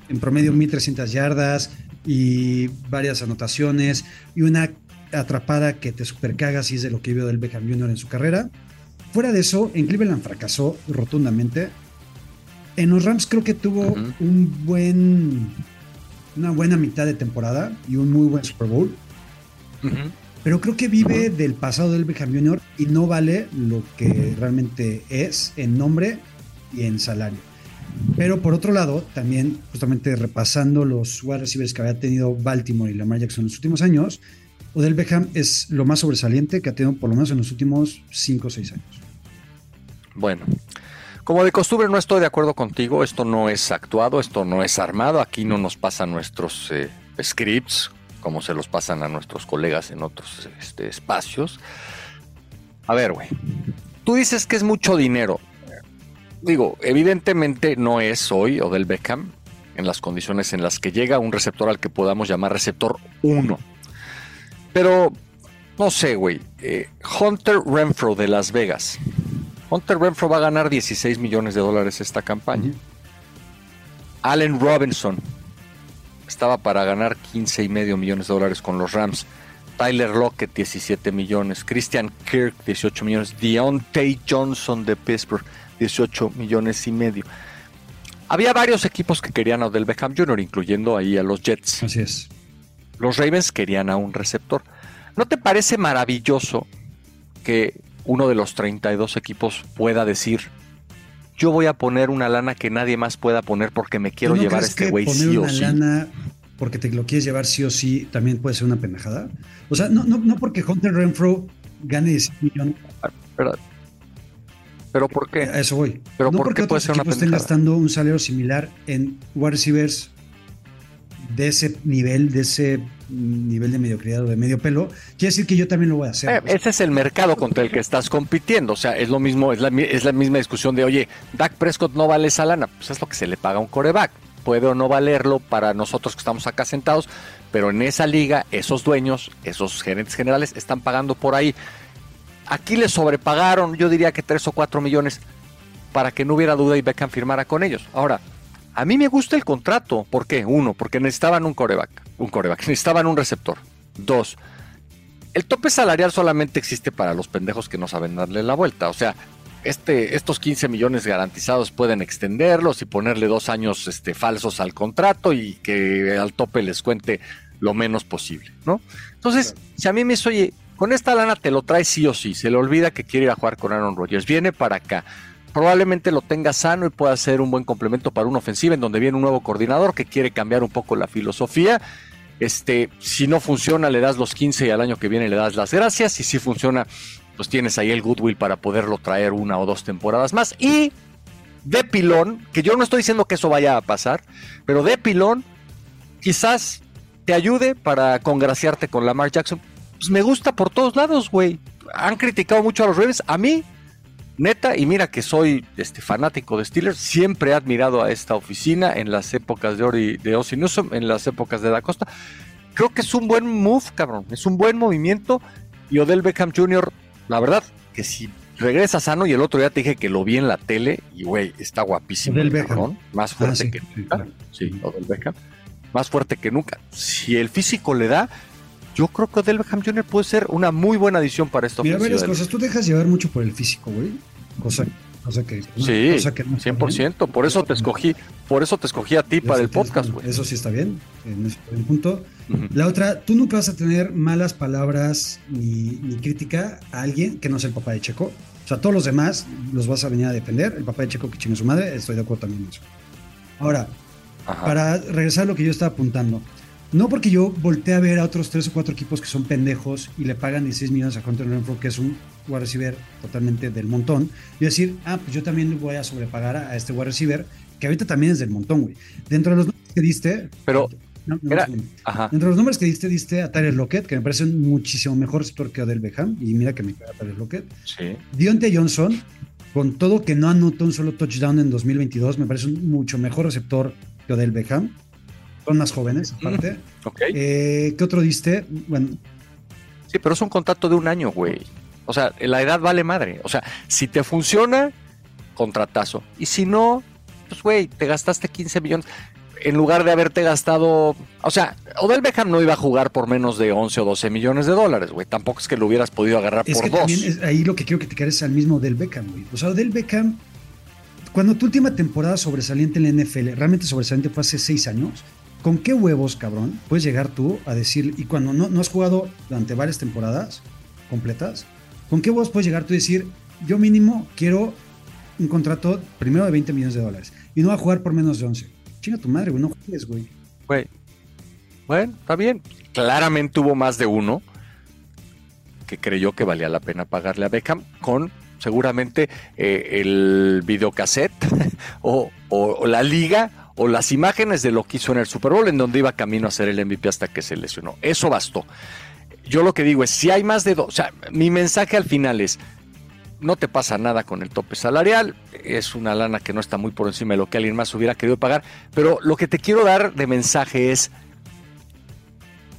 en promedio 1.300 yardas y varias anotaciones y una atrapada que te supercagas y es de lo que vio del Beckham Jr. en su carrera. Fuera de eso, en Cleveland fracasó rotundamente. En los Rams creo que tuvo un buen, una buena mitad de temporada y un muy buen Super Bowl. Pero creo que vive del pasado del Beckham Jr. y no vale lo que realmente es en nombre y en salario. Pero por otro lado, también justamente repasando los wide receivers que había tenido Baltimore y Lamar Jackson en los últimos años, Odell Beckham es lo más sobresaliente que ha tenido por lo menos en los últimos 5 o 6 años. Bueno, como de costumbre no estoy de acuerdo contigo, esto no es actuado, esto no es armado, aquí no nos pasan nuestros eh, scripts como se los pasan a nuestros colegas en otros este, espacios. A ver, güey, tú dices que es mucho dinero, digo, evidentemente no es hoy Odell Beckham en las condiciones en las que llega un receptor al que podamos llamar receptor 1. Pero, no sé, güey. Eh, Hunter Renfro de Las Vegas. Hunter Renfro va a ganar 16 millones de dólares esta campaña. Allen Robinson estaba para ganar 15 y medio millones de dólares con los Rams. Tyler Lockett 17 millones, Christian Kirk 18 millones, Deontay Johnson de Pittsburgh 18 millones y medio. Había varios equipos que querían a Odell Beckham Jr., incluyendo ahí a los Jets. Así es. Los Ravens querían a un receptor. ¿No te parece maravilloso que uno de los 32 equipos pueda decir, yo voy a poner una lana que nadie más pueda poner porque me quiero llevar a este güey sí o sí? lana porque te lo quieres llevar sí o sí también puede ser una pendejada. O sea, no, no, no porque Hunter Renfro gane 10 millones. ¿Pero por qué? A eso voy. ¿Pero no por porque qué puede ser una estén gastando un salario similar en wide receivers de ese nivel, de ese nivel de mediocridad o de medio pelo, quiere decir que yo también lo voy a hacer. Eh, ese es el mercado contra el que estás compitiendo. O sea, es lo mismo, es la, es la misma discusión de, oye, Dak Prescott no vale esa lana. Pues es lo que se le paga a un coreback. Puede o no valerlo para nosotros que estamos acá sentados, pero en esa liga, esos dueños, esos gerentes generales están pagando por ahí. Aquí le sobrepagaron, yo diría que 3 o 4 millones para que no hubiera duda y Beckham firmara con ellos. Ahora, a mí me gusta el contrato. ¿Por qué? Uno, porque necesitaban un coreback. Un coreback. Necesitaban un receptor. Dos, el tope salarial solamente existe para los pendejos que no saben darle la vuelta. O sea, este, estos 15 millones garantizados pueden extenderlos y ponerle dos años este, falsos al contrato y que al tope les cuente lo menos posible, ¿no? Entonces, si a mí me dice, oye, con esta lana te lo traes sí o sí, se le olvida que quiere ir a jugar con Aaron Rodgers, viene para acá, probablemente lo tenga sano y pueda ser un buen complemento para una ofensiva en donde viene un nuevo coordinador que quiere cambiar un poco la filosofía. Este, si no funciona, le das los 15 y al año que viene le das las gracias. Y si funciona, pues tienes ahí el goodwill para poderlo traer una o dos temporadas más. Y de pilón, que yo no estoy diciendo que eso vaya a pasar, pero de pilón, quizás te ayude para congraciarte con Lamar Jackson. Pues me gusta por todos lados, güey. Han criticado mucho a los Ravens. A mí, neta, y mira que soy este, fanático de Steelers, siempre he admirado a esta oficina en las épocas de Ori, de Ozzy Newsom, en las épocas de Da Costa. Creo que es un buen move, cabrón. Es un buen movimiento. Y Odell Beckham Jr., la verdad, que si regresa sano, y el otro día te dije que lo vi en la tele, y güey, está guapísimo. Odell el Beckham. cabrón, más Ah, fuerte sí, que nunca. Sí, Odell Beckham. Más fuerte que nunca. Si el físico le da, yo creo que Odell Beckham Jr. puede ser una muy buena adición para esta Mira, varias cosas. Tú dejas llevar mucho por el físico, güey. Cosa, cosa que. Sí, cosa que no está bien. 100%. Por eso te escogí, por eso te escogí a ti para el podcast, güey. Eso sí está bien, en ese punto. La otra, tú nunca vas a tener malas palabras ni, ni crítica a alguien que no sea el papá de Checo. O sea, todos los demás los vas a venir a defender. El papá de Checo que chingue su madre, estoy de acuerdo también en eso. Ahora, Ajá. para regresar a lo que yo estaba apuntando, no porque yo volteé a ver a otros tres o cuatro equipos que son pendejos y le pagan 16 millones a Hunter Renfro, que es un wide receiver totalmente del montón, y decir, ah, pues yo también le voy a sobrepagar a este wide receiver, que ahorita también es del montón, güey. Dentro de los números que diste, Pero, no, era- ajá. Dentro de los nombres que diste, diste a Tyler Lockett, que me parece un muchísimo mejor receptor que Odell Beckham. Y mira que me caga Tyler Lockett. Sí. Deontay Johnson, con todo que no anotó un solo touchdown en 2022, me parece un mucho mejor receptor que Odell Beckham. Son más jóvenes, aparte. Eh, ¿Qué otro diste? Bueno, Sí, pero es un contrato de un año, güey. O sea, la edad vale madre. O sea, si te funciona, contratazo. Y si no, pues, güey, te gastaste 15 millones. En lugar de haberte gastado. O sea, Odell Beckham no iba a jugar por menos de 11 o 12 millones de dólares, güey. Tampoco es que lo hubieras podido agarrar es por que dos. también es- ahí lo que quiero que te quedes al mismo Odell Beckham, güey. O sea, Odell Beckham, cuando tu última temporada sobresaliente en la NFL, realmente sobresaliente fue hace seis años, ¿con qué huevos, cabrón, puedes llegar tú a decir, y cuando no, no has jugado durante varias temporadas completas, ¿con qué huevos puedes llegar tú y decir, yo mínimo quiero un contrato primero de 20 millones de dólares y no va a jugar por menos de 11? Chinga tu madre, güey, no juegues, güey. Güey. Bueno, está bien. Claramente hubo más de uno que creyó que valía la pena pagarle a Beckham con seguramente eh, el videocassette o- o la liga o las imágenes de lo que hizo en el Super Bowl en donde iba camino a ser el MVP hasta que se lesionó. Eso bastó. Yo lo que digo es, si hay más de dos, o sea, mi mensaje al final es, no te pasa nada con el tope salarial, es una lana que no está muy por encima de lo que alguien más hubiera querido pagar, pero lo que te quiero dar de mensaje es,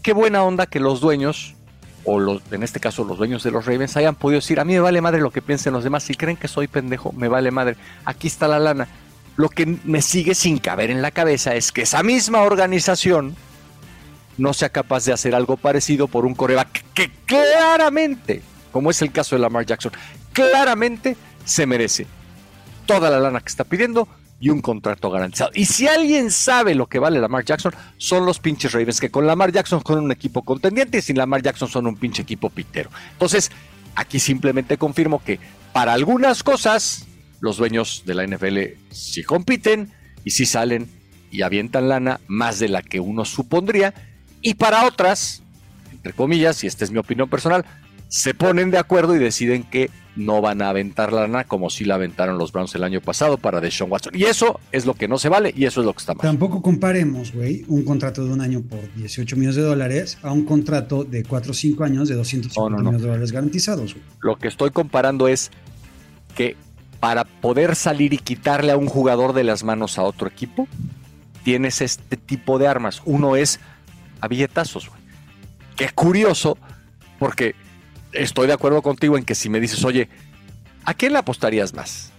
qué buena onda que los dueños, o los, en este caso los dueños de los Ravens, hayan podido decir, a mí me vale madre lo que piensen los demás, si creen que soy pendejo, me vale madre, aquí está la lana. Lo que me sigue sin caber en la cabeza es que esa misma organización no sea capaz de hacer algo parecido por un coreback que claramente, como es el caso de Lamar Jackson, claramente se merece toda la lana que está pidiendo y un contrato garantizado. Y si alguien sabe lo que vale Lamar Jackson, son los pinches Ravens, que con Lamar Jackson son un equipo contendiente y sin Lamar Jackson son un pinche equipo pitero. Entonces, aquí simplemente confirmo que para algunas cosas, los dueños de la NFL sí compiten y sí salen y avientan lana más de la que uno supondría. Y para otras, entre comillas, y esta es mi opinión personal, se ponen de acuerdo y deciden que no van a aventar la lana como si la aventaron los Browns el año pasado para Deshaun Watson. Y eso es lo que no se vale y eso es lo que está mal. Tampoco comparemos, güey, un contrato de un año por 18 millones de dólares a un contrato de 4 o 5 años de 250 No, no, no. millones de dólares garantizados. Lo que estoy comparando es que para poder salir y quitarle a un jugador de las manos a otro equipo, tienes este tipo de armas. Uno es a billetazos, güey. Qué curioso, porque estoy de acuerdo contigo en que si me dices, oye, ¿a quién le apostarías más?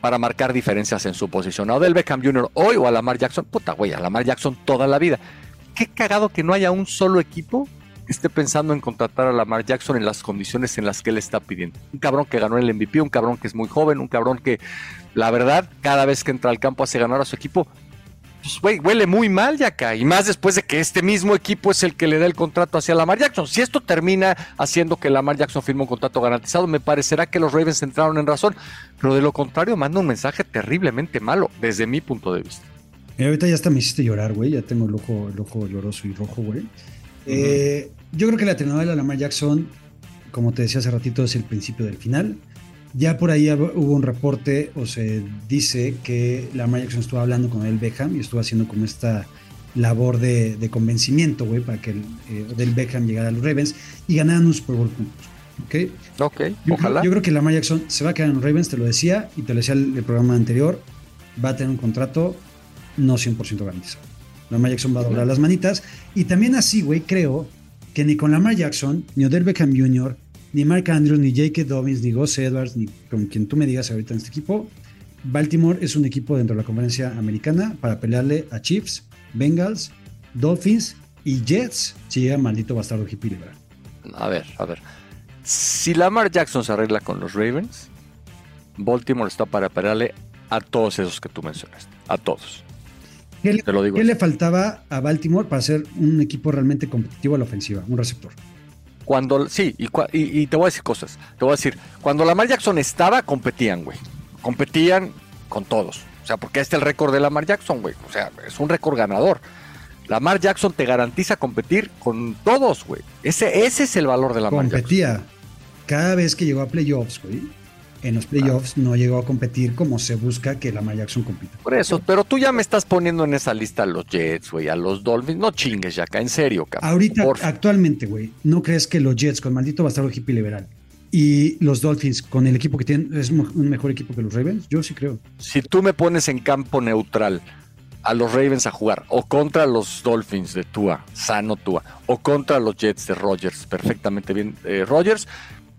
Para marcar diferencias en su posición. ¿A Odell Beckham Jr. hoy o a Lamar Jackson? Puta, güey, a Lamar Jackson toda la vida. Qué cagado que no haya un solo equipo esté pensando en contratar a Lamar Jackson en las condiciones en las que él está pidiendo. Un cabrón que ganó el MVP, un cabrón que es muy joven, un cabrón que, la verdad, cada vez que entra al campo hace ganar a su equipo. Pues, güey, huele muy mal ya acá. Y más después de que este mismo equipo es el que le da el contrato hacia Lamar Jackson. Si esto termina haciendo que Lamar Jackson firme un contrato garantizado, me parecerá que los Ravens entraron en razón. Pero de lo contrario, manda un mensaje terriblemente malo, desde mi punto de vista. Mira, ahorita ya hasta me hiciste llorar, güey. Ya tengo el ojo, el ojo lloroso y rojo, güey. Eh, yo creo que la telenovela de Lamar Jackson, como te decía hace ratito, es el principio del final. Ya por ahí hubo un reporte, o se dice que Lamar Jackson estuvo hablando con el Beckham y estuvo haciendo como esta labor de, convencimiento, güey, para que el, eh, Beckham llegara a los Ravens y ganaran un Super Bowl juntos. ¿Ok? Ok, yo ojalá. Creo, yo creo que Lamar Jackson se va a quedar en los Ravens, te lo decía, y te lo decía el, el programa anterior, va a tener un contrato no 100% garantizado. Lamar Jackson va a doblar las manitas. Y también así, güey, creo que ni con Lamar Jackson, ni Odell Beckham Jr., ni Mark Andrews, ni J.K. Dobbins, ni Gus Edwards, ni con quien tú me digas ahorita en este equipo, Baltimore es un equipo dentro de la conferencia americana para pelearle a Chiefs, Bengals, Dolphins y Jets si llega maldito bastardo hippie liberal. A ver, a ver. Si Lamar Jackson se arregla con los Ravens, Baltimore está para pelearle a todos esos que tú mencionaste. A todos. ¿Qué, le, ¿qué le faltaba a Baltimore para ser un equipo realmente competitivo a la ofensiva? Un receptor. Cuando, sí, y, te voy a decir cosas. Te voy a decir, cuando Lamar Jackson estaba, competían, güey. Competían con todos. O sea, porque este es el récord de Lamar Jackson, güey. O sea, es un récord ganador. Lamar Jackson te garantiza competir con todos, güey. Ese, ese es el valor de Lamar Competía. Jackson. Cada vez que llegó a playoffs, güey en los playoffs no llegó a competir como se busca que Lamar Jackson compita. Por eso, pero tú ya me estás poniendo en esa lista a los Jets, güey, a los Dolphins. No chingues, ya acá, en serio, cabrón. Ahorita, actualmente, güey, ¿no crees que los Jets con maldito bastardo hippie liberal y los Dolphins con el equipo que tienen es un mejor equipo que los Ravens? Yo sí creo. Si tú me pones en campo neutral a los Ravens a jugar o contra los Dolphins de Tua, sano Tua, o contra los Jets de Rogers, perfectamente bien eh, Rogers,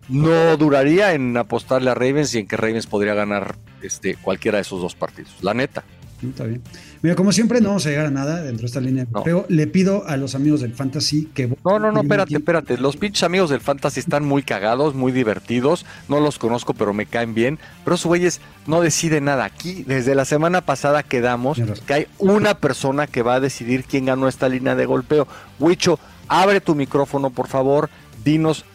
no duraría en apostarle a Ravens y en que Ravens podría ganar este, cualquiera de esos dos partidos. La neta. Está bien. Mira, como siempre, no vamos a llegar a nada dentro de esta línea. Pero le pido a los amigos del Fantasy que. No, no, no, espérate, espérate. Los pinches amigos del Fantasy están muy cagados, muy divertidos. No los conozco, pero me caen bien. Pero esos güeyes no deciden nada. Aquí, desde la semana pasada, quedamos que hay una persona que va a decidir quién ganó esta línea de golpeo. Huicho, abre tu micrófono, por favor. Dinos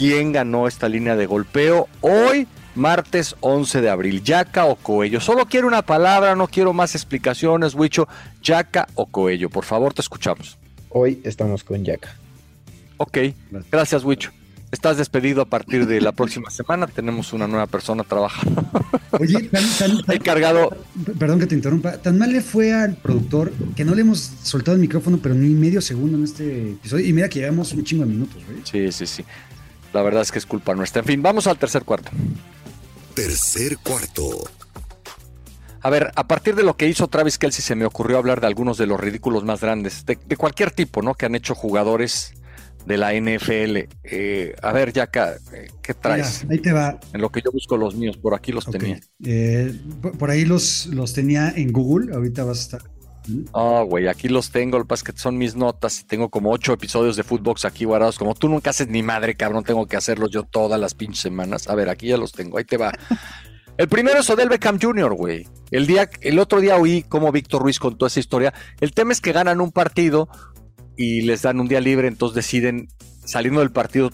quién ganó esta línea de golpeo hoy, martes 11 de abril. Yaca o Coello. Solo quiero una palabra, no quiero más explicaciones, Wicho. Yaca o Coello. Por favor, te escuchamos. Hoy estamos con Yaca. Ok, gracias, Wicho. Estás despedido a partir de la próxima semana. Tenemos una nueva persona trabajando. Oye, tan, cargado. Perdón que te interrumpa. Tan mal le fue al productor que no le hemos soltado el micrófono, pero ni medio segundo en este episodio. Y mira que llevamos un chingo de minutos, güey. Sí, sí, sí. La verdad es que es culpa nuestra. En fin, vamos al tercer cuarto. Tercer cuarto. A ver, a partir de lo que hizo Travis Kelsey se me ocurrió hablar de algunos de los ridículos más grandes, de, cualquier tipo, ¿no? Que han hecho jugadores de la NFL. Eh, a ver, Yaka, eh, ¿qué traes? ahí te va. En lo que yo busco los míos, por aquí los tenía. Eh, por ahí los, los tenía en Google, ahorita vas a estar Oh, güey, aquí los tengo, el que son mis notas y tengo como ocho episodios de Footbox aquí guardados. Como tú nunca haces ni madre, cabrón, tengo que hacerlos yo todas las pinches semanas. A ver, aquí ya los tengo, ahí te va. El primero es Odell Beckham Jr., güey. El, día, el otro día oí cómo Víctor Ruiz contó esa historia. El tema es que ganan un partido y les dan un día libre, entonces deciden, saliendo del partido,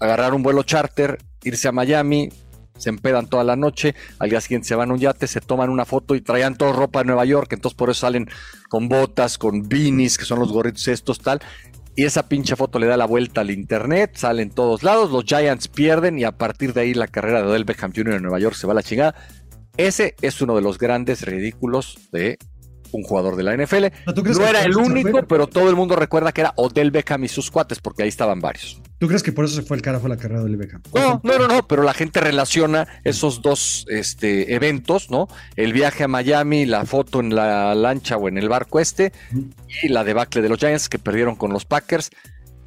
agarrar un vuelo charter, irse a Miami, se empedan toda la noche, al día siguiente se van a un yate, se toman una foto y traían toda ropa de Nueva York, entonces por eso salen con botas, con beanies, que son los gorritos estos, tal. Y esa pinche foto le da la vuelta al internet, sale en todos lados, los Giants pierden y a partir de ahí la carrera de Odell Beckham Jr. en Nueva York se va a la chingada. Ese es uno de los grandes ridículos de un jugador de la NFL. No, era el único, pero todo el mundo recuerda que era Odell Beckham y sus cuates, porque ahí estaban varios. ¿Tú crees que por eso se fue el carajo la carrera de Odell Beckham? No, no, no, no, pero la gente relaciona esos dos este, eventos, ¿no? El viaje a Miami, la foto en la lancha o en el barco este, y la debacle de los Giants que perdieron con los Packers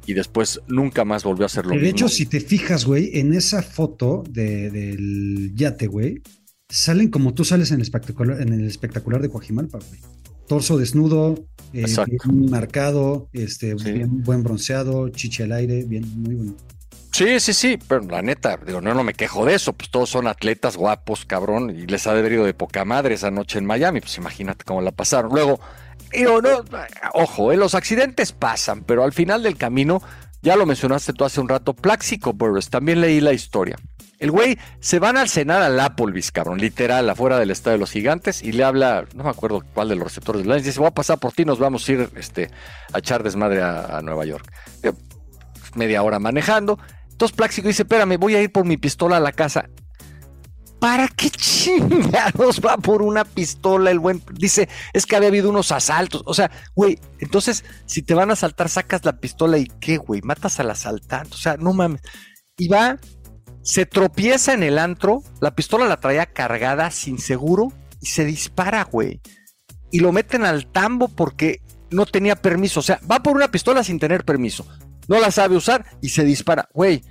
y después nunca más volvió a hacerlo. De hecho, si te fijas, güey, en esa foto del yate, güey, salen como tú sales en el espectacular, en el espectacular de Coajimalpa, güey. torso desnudo, eh, bien marcado, este, Sí. bien buen bronceado, chiche al aire, bien, muy bueno. Sí, sí, sí, pero la neta, digo, no, no me quejo de eso, pues todos son atletas guapos, cabrón, y les ha de haber ido de poca madre esa noche en Miami, pues imagínate cómo la pasaron. Luego, digo, no, ojo, eh, los accidentes pasan, pero al final del camino, ya lo mencionaste tú hace un rato, Plaxico Burress, también leí la historia. El güey se van al cenar al Applebee's, cabrón, literal, afuera del estadio de los gigantes, y le habla, no me acuerdo cuál de los receptores del Lions, dice, voy a pasar por ti, nos vamos a ir este, a echar desmadre a, Nueva York. Yo, media hora manejando. Entonces Plaxico dice, espérame, voy a ir por mi pistola a la casa. ¿Para qué chingados va por una pistola el buen? Dice, es que había habido unos asaltos. O sea, güey, entonces, si te van a asaltar, sacas la pistola y qué, güey, matas al asaltante. O sea, no mames. Y va, se tropieza en el antro, la pistola la traía cargada, sin seguro, y se dispara, güey. Y lo meten al tambo porque no tenía permiso. O sea, va por una pistola sin tener permiso. No la sabe usar y se dispara. Güey,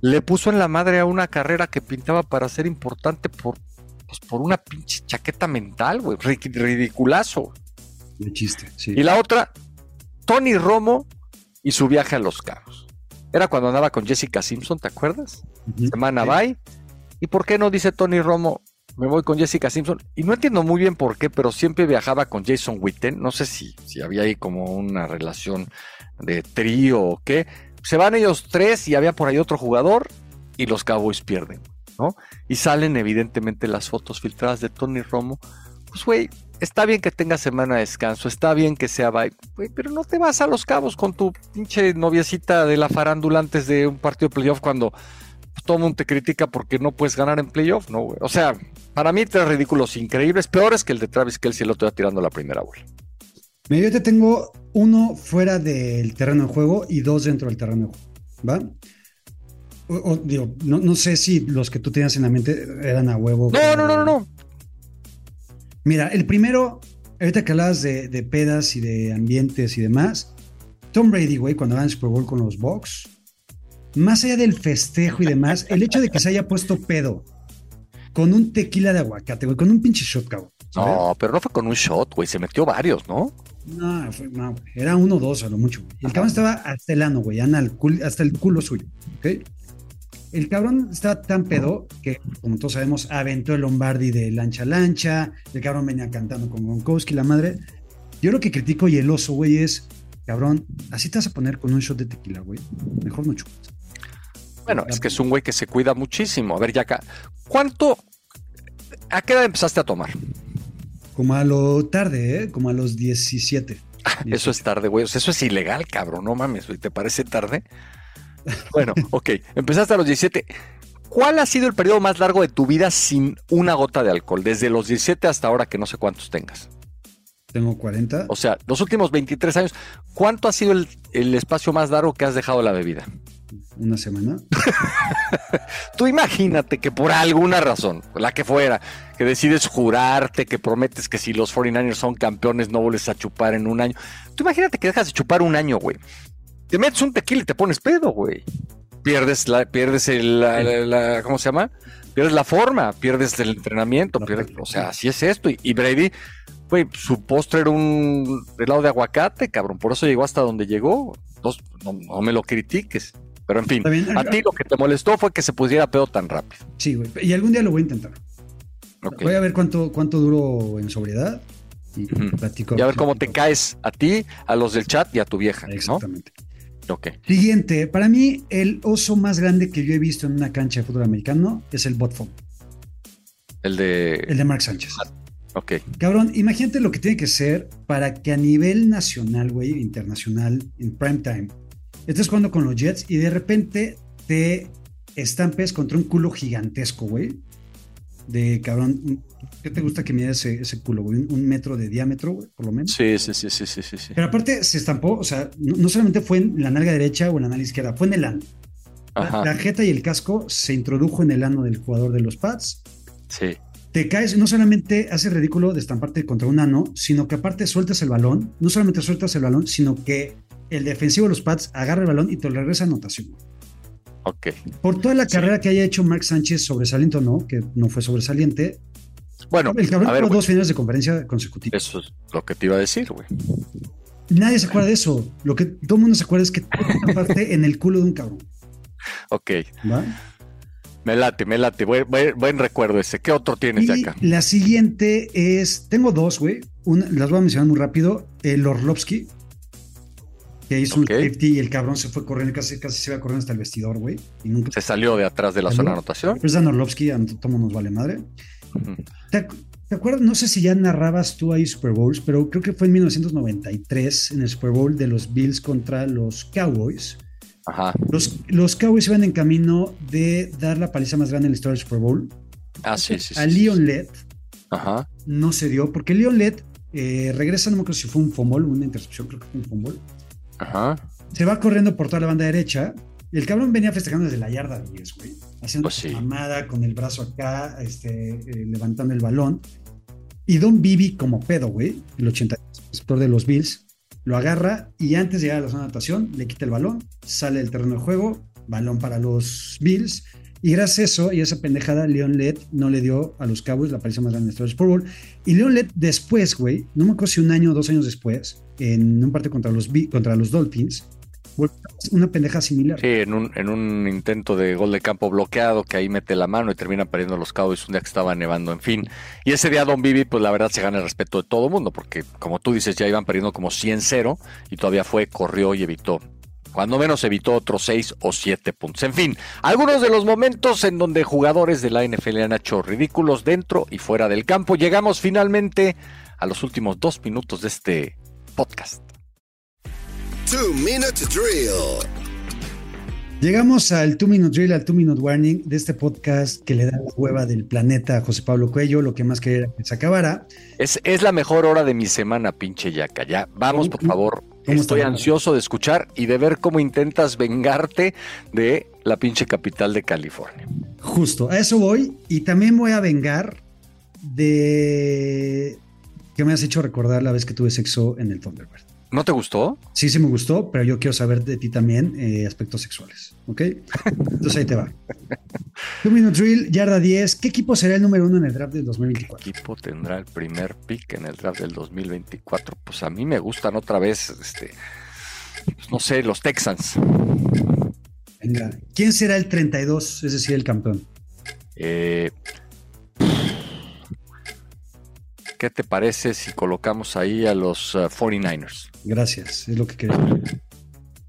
le puso en la madre a una carrera que pintaba para ser importante por, pues, por una pinche chaqueta mental, güey. Ri- Ridiculazo. De chiste, sí. Y la otra, Tony Romo y su viaje a Los Cabos. Era cuando andaba con Jessica Simpson, ¿te acuerdas? Semana Sí. bye. ¿Y por qué no dice Tony Romo? Me voy con Jessica Simpson. Y no entiendo muy bien por qué, pero siempre viajaba con Jason Witten. No sé si, si había ahí como una relación de trío o qué. Se van ellos tres y había por ahí otro jugador y los Cowboys pierden, ¿no? Y salen evidentemente las fotos filtradas de Tony Romo. Pues, güey, está bien que tenga semana de descanso, está bien que sea bye, pero no te vas a los cabos con tu pinche noviecita de la farándula antes de un partido de playoff cuando todo el mundo te critica porque no puedes ganar en playoff, ¿no, güey? O sea, para mí tres ridículos increíbles, peores que el de Travis Kelsey el otro día tirando la primera bola. Mira, yo te tengo uno fuera del terreno de juego y dos dentro del terreno de juego, ¿va? O, o, digo, no, no sé si los que tú tenías en la mente eran a huevo. No, no, no, no, no. Mira, el primero, ahorita que hablabas de, de pedas y de ambientes y demás, Tom Brady, güey, cuando el Super Bowl con los Bucks, más allá del festejo y demás, el hecho de que se haya puesto pedo con un tequila de aguacate, güey, con un pinche shot, cabrón. ¿sabes? No, pero no fue con un shot, güey, se metió varios, ¿no? No, fue- no, era uno o dos a lo mucho. güey. El cabrón estaba hasta el ano, güey, ana al cul- hasta el culo suyo. ¿ok? El cabrón estaba tan pedo que, como todos sabemos, aventó el Lombardi de lancha a lancha. El cabrón venía cantando con Gronkowski, la madre. Yo lo que critico y el oso, güey, es, cabrón, así te vas a poner con un shot de tequila, güey. Mejor no chupas. Bueno, es que es un güey que se cuida muchísimo. A ver, ya acá, ¿cuánto, a qué edad empezaste a tomar? Como a lo tarde, ¿eh? Como a los 17. Eso es tarde, güey. O sea, eso es ilegal, cabrón. No mames, güey. ¿Te parece tarde? Bueno, ok. Empezaste a los 17. ¿Cuál ha sido el periodo más largo de tu vida sin una gota de alcohol? Desde los 17 hasta ahora que no sé cuántos tengas. Tengo 40. O sea, los últimos 23 años, ¿cuánto ha sido el, el espacio más largo que has dejado la bebida? Una semana. Tú imagínate que por alguna razón, la que fuera, que decides jurarte, que prometes que si los 49ers son campeones no vuelves a chupar en un año. Tú imagínate que dejas de chupar un año, güey. Te metes un tequila y te pones pedo, güey. Pierdes la, pierdes el, la, la- la- ¿cómo se llama? Pierdes la forma, pierdes el entrenamiento, pierdes, o sea, así es esto. Y, y Brady, güey, su postre era un helado de aguacate, cabrón, por eso llegó hasta donde llegó. Entonces, no, no me lo critiques. Pero en fin, a ti lo que te molestó fue que se pusiera pedo tan rápido. Sí, güey. Y algún día lo voy a intentar. Voy a ver cuánto, cuánto duro en sobriedad. Y platico. Y a ver cómo te caes a ti, a los del chat y a tu vieja, ¿no? Exactamente. Ok. Siguiente, para mí el oso más grande que yo he visto en una cancha de fútbol americano es el botfom, El de. el de Mark Sánchez. Ok. Cabrón, imagínate lo que tiene que ser para que a nivel nacional, güey, internacional, en prime time, estés jugando con los Jets y de repente te estampes contra un culo gigantesco, güey. De cabrón, ¿qué te gusta que mida ese, ese culo, güey? Un, un metro de diámetro, güey, por lo menos. Sí, sí, sí, sí, sí, sí. sí. Pero aparte se estampó, o sea, no, no solamente fue en la nalga derecha o en la nalga izquierda, fue en el ano. La, la jeta y el casco se introdujo en el ano del jugador de los Pats. Sí. Te caes, no solamente hace ridículo de estamparte contra un ano, sino que aparte sueltas el balón. No solamente sueltas el balón, sino que el defensivo de los Pats agarra el balón y te lo regresa a anotación. Ok. Por toda la Sí. carrera que haya hecho Mark Sánchez, sobresaliente o no, que no fue sobresaliente, Bueno, El cabrón a ver, tuvo dos finales de conferencia consecutivas. eso es lo que te iba a decir, güey. Nadie se acuerda de eso. Lo que todo el mundo se acuerda es que parte en el culo de un cabrón. Ok, ¿va? me late, me late. Buen, buen- buen recuerdo ese. ¿Qué otro tienes de acá? la siguiente es, tengo dos, güey. Una- las voy a mencionar muy rápido. El Orlovsky, que hizo Ok. un safety y el cabrón se fue corriendo, casi, casi se iba corriendo hasta el vestidor, güey. Y nunca Se salió de atrás de la zona de anotación. Es Dan Orlovsky, a todo nos vale madre. ¿Te, ac- te acuerdas? No sé si ya narrabas tú ahí Super Bowls, pero creo que fue en 1993 en el Super Bowl de los Bills contra los Cowboys. Ajá. Los, los Cowboys iban en camino de dar la paliza más grande en la historia del Super Bowl. Ah, sí, sí, a sí, Leon sí. Led Ajá. no se dio, porque Leon Led eh, regresa, no me acuerdo si fue un fumble, una intercepción, creo que fue un fumble. Ajá. Se va corriendo por toda la banda derecha. El cabrón venía festejando desde la yarda 10, güey. Haciendo Pues sí. una mamada con el brazo acá, este, eh, levantando el balón. Y Don Bibi, como pedo, güey, el 80 receptor de los Bills, lo agarra y antes de llegar a la zona de anotación, le quita el balón, sale del terreno de juego, balón para los Bills. Y gracias a eso y a esa pendejada, Leon Led no le dio a los Cowboys la paliza más grande de la Bowl. Y Leon Led después, güey, no me acuerdo si un año o dos años después, en un partido contra los, contra los Dolphins, una pendeja similar. Sí, en un, en un intento de gol de campo bloqueado, que ahí mete la mano y termina perdiendo los Cowboys un día que estaba nevando, en fin. Y ese día Don Bibi, pues la verdad se gana el respeto de todo el mundo, porque como tú dices, ya iban perdiendo como 100-0 y todavía fue, corrió y evitó. Cuando menos evitó otros 6 o 7 puntos. En fin, algunos de los momentos en donde jugadores de la NFL han hecho ridículos dentro y fuera del campo. Llegamos finalmente a los últimos dos minutos de este podcast. Two Minute Drill. Llegamos al Two Minute Drill, al Two Minute Warning de este podcast que le da la hueva del planeta a José Pablo Cuello. Lo que más quería era que se acabara. Es, es la mejor hora de mi semana, pinche yaca. Ya, vamos, por favor. ¿Cómo Estoy ansioso de escuchar y de ver cómo intentas vengarte de la pinche capital de California. Justo, a eso voy. Y también voy a vengar de que me has hecho recordar la vez que tuve sexo en el Thunderbird. ¿No te gustó? Sí, sí me gustó, pero yo quiero saber de ti también eh, aspectos sexuales. ¿Ok? Entonces ahí te va. Two Minute Drill, yarda 10. ¿Qué equipo será el número uno en el draft del ¿Qué 2024? equipo tendrá el primer pick en el draft del 2024? Pues a mí me gustan otra vez, este, pues no sé, los Texans. Venga. ¿Quién será el 32, es decir, el campeón? Eh, ¿Qué te parece si colocamos ahí a los uh, 49ers? Gracias, es lo que quería.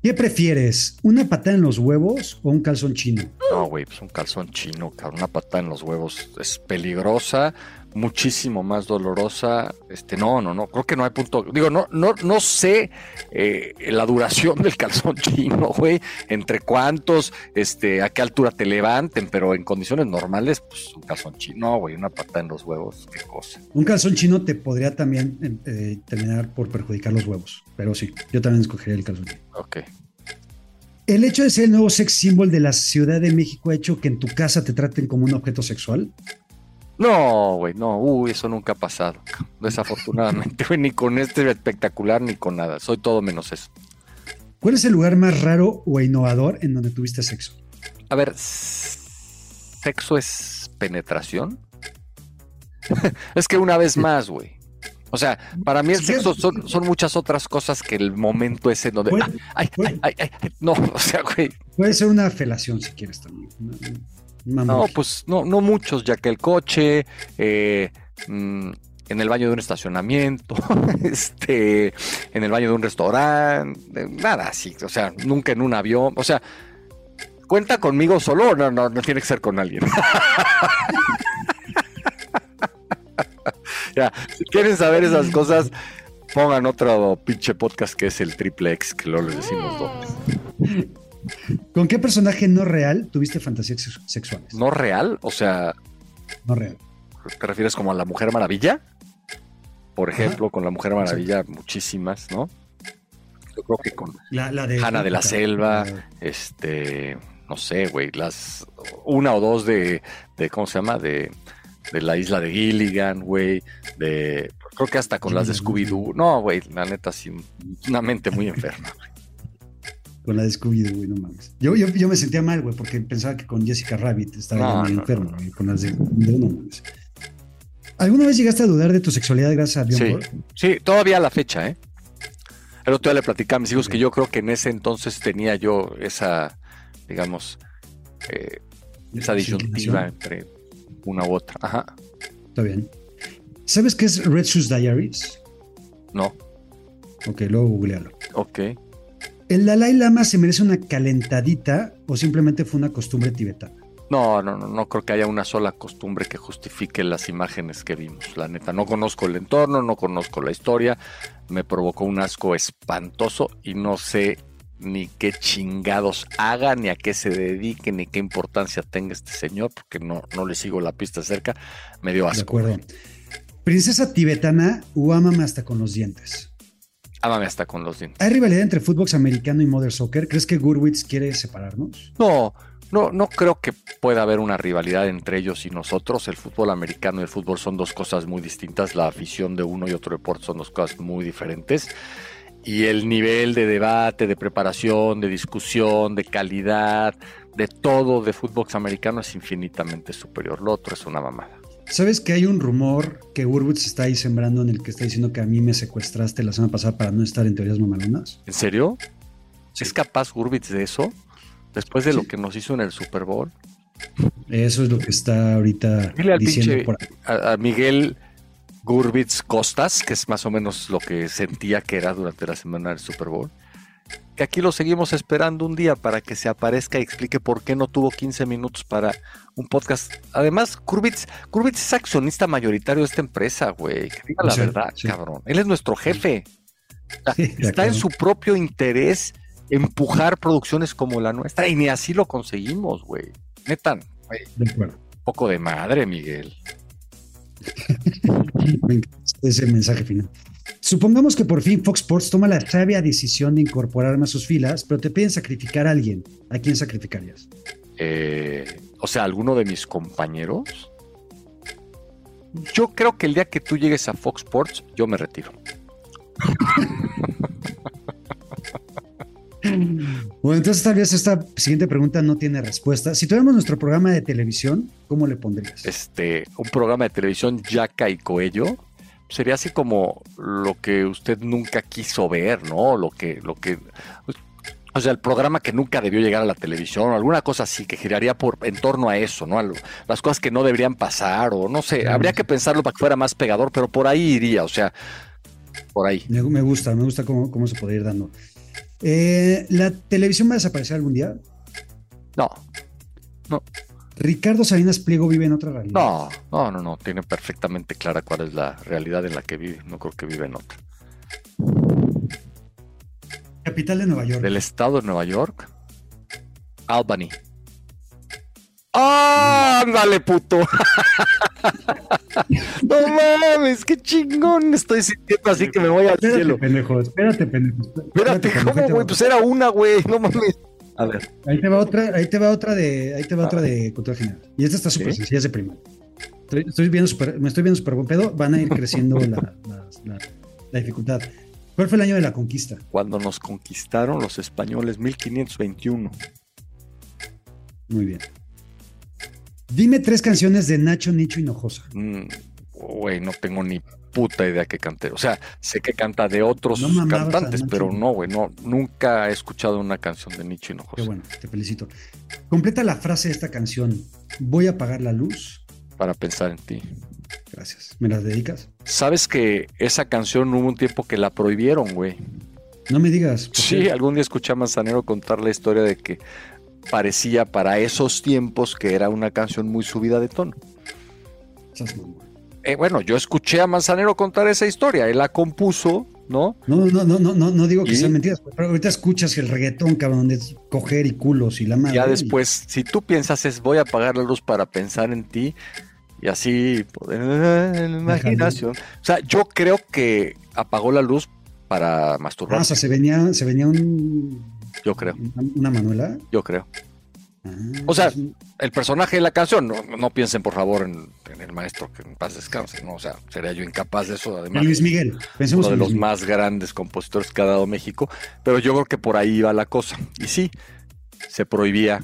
¿Qué prefieres? ¿Una patada en los huevos o un calzón chino? No, güey, pues un calzón chino, cabrón, una patada en los huevos es peligrosa, muchísimo más dolorosa. Este, no, no, no, creo que no hay punto. Digo, no, no, no sé eh, la duración del calzón chino, güey, entre cuántos, este, a qué altura te levanten, pero en condiciones normales, pues un calzón chino, güey, una patada en los huevos, qué cosa. Un calzón chino te podría también eh, terminar por perjudicar los huevos, pero sí, yo también escogería el calzón chino. Ok. ¿El hecho de ser el nuevo sex symbol de la Ciudad de México ha hecho que en tu casa te traten como un objeto sexual? No, güey, no, uy, eso nunca ha pasado. Desafortunadamente, güey, ni con este espectacular ni con nada. Soy todo menos eso. ¿Cuál es el lugar más raro o innovador en donde tuviste sexo? A ver, ¿sexo es penetración? es que una vez más, güey. O sea, para mí el sexo son, son muchas otras cosas que el momento ese donde... Puede- ay, puede- ay, ay, ay, no, o sea, güey. Puede ser una felación si quieres también. No, pues no, no muchos, ya que el coche, eh, mm, en el baño de un estacionamiento, este, en el baño de un restaurante, nada así, o sea, nunca en un avión, o sea, cuenta conmigo solo, no, no, no tiene que ser con alguien. ya, si quieren saber esas cosas, pongan otro pinche podcast que es el Triple X, que luego les decimos dónde. ¿Con qué personaje no real tuviste fantasías sex- sexuales? ¿No real? O sea, No real. ¿Te refieres como a la Mujer Maravilla? Por ejemplo, con la Mujer Maravilla, muchísimas, ¿no? Yo creo que con La, la de Hanna de la Selva, este, no sé, güey, las una o dos de, de ¿cómo se llama? De, de la isla de Gilligan, güey, de, creo que hasta con las de Scooby-Doo. No, güey, la neta, sí, una mente muy enferma. güey. Con la de Scooby-Doo, güey, no mames. Yo, yo, yo me sentía mal, güey, porque pensaba que con Jessica Rabbit estaba No, medio no, enfermo, güey, con las de no mames. ¿Alguna vez llegaste a dudar de tu sexualidad gracias a Sí, Borg? sí, todavía a la fecha, ¿eh? El otro día le platicaba a mis hijos que yo creo que en ese entonces tenía yo esa, digamos, eh, esa disyuntiva entre una u otra. Ajá, Está bien. ¿Sabes qué es Red Shoes Diaries? no, Ok, luego googlealo. ok. ¿El Dalai Lama se merece una calentadita o simplemente fue una costumbre tibetana? No, no, no, no creo que haya una sola costumbre que justifique las imágenes que vimos. La neta, no conozco el entorno, no conozco la historia. Me provocó un asco espantoso y no sé ni qué chingados haga, ni a qué se dedique, ni qué importancia tenga este señor, porque no, no le sigo la pista cerca. Me dio De asco. acuerdo. Princesa tibetana o ámame hasta con los dientes. Ámame hasta con los dientes. ¿Hay rivalidad entre fútbol americano y Mother Soccer? ¿Crees que Gurwitz quiere separarnos? No, no, no creo que pueda haber una rivalidad entre ellos y nosotros. El fútbol americano y el fútbol son dos cosas muy distintas. La afición de uno y otro deporte son dos cosas muy diferentes. Y el nivel de debate, de preparación, de discusión, de calidad, de todo de fútbol americano es infinitamente superior. Lo otro es una mamada. ¿Sabes que hay un rumor que Gurwitz está ahí sembrando en el que está diciendo que a mí me secuestraste la semana pasada para no estar en teorías mamalonas? ¿En serio? Sí. ¿Es capaz Gurbitz de eso? Después de lo que nos hizo en el Super Bowl. Eso es lo que está ahorita Dile al diciendo pinche- por ahí. a, a Miguel Gurbitz Costas, que es más o menos lo que sentía que era durante la semana del Super Bowl, que aquí lo seguimos esperando un día para que se aparezca y explique por qué no tuvo 15 minutos para un podcast. Además, Gurbitz, Gurbitz es accionista mayoritario de esta empresa, güey. Que diga la Sí, verdad, sí. cabrón. Él es nuestro jefe. O sea, Sí, de está en su propio interés empujar producciones como la nuestra y ni así lo conseguimos, güey. Neta, güey, De acuerdo. poco de madre, Miguel. Me encanta ese mensaje final. Supongamos que por fin Fox Sports toma la sabia decisión de incorporarme a sus filas, pero te piden sacrificar a alguien. ¿A quién sacrificarías? Eh, o sea, alguno de mis compañeros. Yo creo que el día que tú llegues a Fox Sports, yo me retiro. Bueno, entonces tal vez esta siguiente pregunta no tiene respuesta. Si tuviéramos nuestro programa de televisión, ¿cómo le pondrías? Este, un programa de televisión Yaca y Coello sería así como lo que usted nunca quiso ver, ¿no? Lo que, lo que, o sea, el programa que nunca debió llegar a la televisión, o alguna cosa así que giraría por en torno a eso, ¿no? A lo- las cosas que no deberían pasar, o no sé, habría que pensarlo para que fuera más pegador, pero por ahí iría, o sea, por ahí. Me, me gusta, me gusta cómo, cómo se podría ir dando. Eh, ¿La televisión va a desaparecer algún día? No, Ricardo Salinas Pliego vive en otra realidad. No, no, no, no. Tiene perfectamente clara cuál es la realidad en la que vive. No creo que vive en otra. Capital de Nueva York. Del estado de Nueva York, Albany. ¡Ah! ¡Ándale, puto! no mames, qué chingón estoy sintiendo así que me voy al Espérate, cielo. pendejo, espérate, pendejo. Espérate, pendejo, ahí ¿cómo, güey? Pues era una, güey. No mames. A ver, Ahí te va otra, ahí te va otra de, ahí te va Ah. otra de cultura general. Y esta está súper ¿Sí? sencilla, es de prima. Estoy, estoy viendo super, me estoy viendo súper buen pedo, van a ir creciendo la, la- la- la dificultad. ¿Cuál fue el año de la conquista? cuando nos conquistaron los españoles, 1521. Muy bien. Dime tres canciones de Nacho, Nicho y Hinojosa. Mm, Güey, no tengo ni puta idea que cante. O sea, sé que canta de otros No mamabas a cantantes, pero no, güey, no, nunca he escuchado una canción de Nicho Qué Hinojosa bueno, te felicito. Completa la frase de esta canción. Voy a apagar la luz. para pensar en ti. Gracias. ¿Me las dedicas? Sabes que esa canción hubo un tiempo que la prohibieron, güey. No me digas. ¿por Sí, qué? algún día escuché a Manzanero contar la historia de que parecía para esos tiempos que era una canción muy subida de tono. Mamón. Eh, bueno, yo escuché a Manzanero contar esa historia. Él la compuso, ¿no? No, no, no, no, no, no digo que ¿Y? sean mentiras, pero ahorita escuchas el reggaetón, cabrón, de coger y culos y la madre. Ya y- después, si tú piensas es voy a apagar la luz para pensar en ti y así poder la imaginación. O sea, yo creo que apagó la luz para Ah, o masturbarse. sea, se venía, se venía un, Yo creo, una Manuela. yo creo. Ah, O sea, El personaje de la canción, no, no piensen por favor en, en el maestro que en paz descanse, ¿no? O sea, sería yo incapaz de eso, además. Luis Miguel. Pensemos uno de en los Miguel. más grandes compositores que ha dado México, pero yo creo que por ahí iba la cosa. Y sí, se prohibía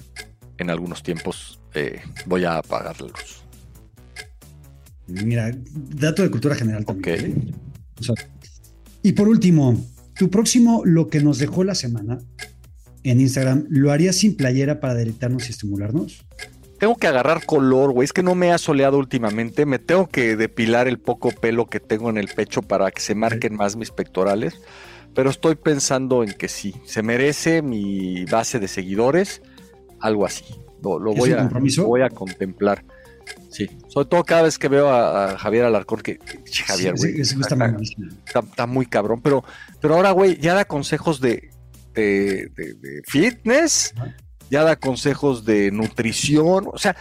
en algunos tiempos, eh, voy a apagar la luz. Mira, dato de cultura general también. y por último, tu próximo, lo que nos dejó la semana en Instagram, ¿lo harías sin playera para deleitarnos y estimularnos? Tengo que agarrar color, güey. Es que no me ha soleado últimamente. Me tengo que depilar el poco pelo que tengo en el pecho para que se marquen más mis pectorales. Pero estoy pensando en que sí. Se merece mi base de seguidores. Algo así. Lo, voy, a, voy a contemplar. Sí, sobre todo cada vez que veo a, Javier Alarcón, que, Javier, güey, está, muy cabrón, pero, pero ahora, güey, ya da consejos de, de, fitness, ya da consejos de nutrición. O sea,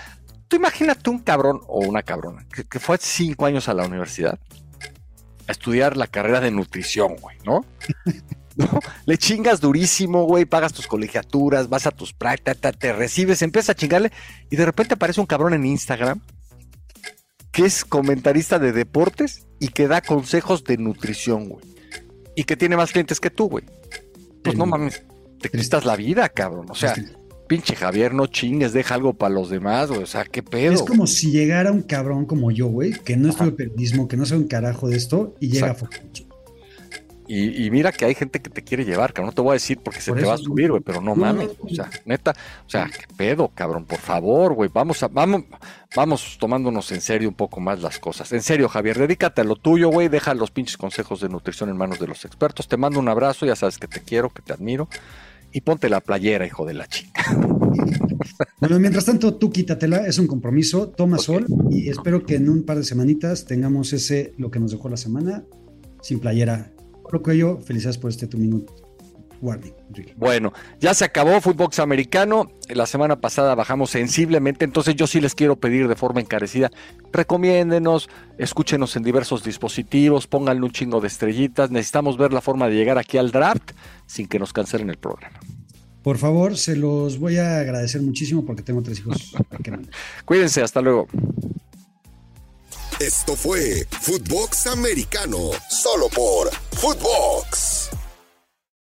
tú imagínate un cabrón o una cabrona que, fue hace cinco años a la universidad a estudiar la carrera de nutrición, güey, ¿no? Le chingas durísimo, güey, pagas tus colegiaturas, vas a tus prácticas, te recibes, empiezas a chingarle y de repente aparece un cabrón en Instagram que es comentarista de deportes y que da consejos de nutrición, güey. Y que tiene más clientes que tú, güey pues no mames, te cristas la vida, cabrón. O sea, pinche Javier, no chingues, deja algo para los demás, güey. O sea, qué pedo. Es como si llegara un cabrón como yo, güey, que no estudia periodismo, que no sabe un carajo de esto y llega a y, mira que hay gente que te quiere llevar, cabrón. No te voy a decir porque se te va a subir, güey, pero no, mames. O sea, neta, o sea, qué pedo, cabrón, por favor, güey. Vamos a, vamos, vamos tomándonos en serio un poco más las cosas. En serio, Javier, dedícate a lo tuyo, güey. Deja los pinches consejos de nutrición en manos de los expertos. Te mando un abrazo, ya sabes que te quiero, que te admiro. Y ponte la playera, hijo de la chica. Bueno, mientras tanto, tú quítatela, es un compromiso, toma sol y espero que en un par de semanitas tengamos ese, lo que nos dejó la semana, sin playera lo que yo, felicidades por este tu minuto. Bueno, ya se acabó Footbox americano. La semana pasada bajamos sensiblemente, entonces yo sí les quiero pedir de forma encarecida, recomiéndenos, escúchenos en diversos dispositivos, pónganle un chingo de estrellitas. Necesitamos ver la forma de llegar aquí al draft sin que nos cancelen el programa. Por favor, se los voy a agradecer muchísimo porque tengo tres hijos. Cuídense, hasta luego. Esto fue Footbox Americano, solo por Footbox.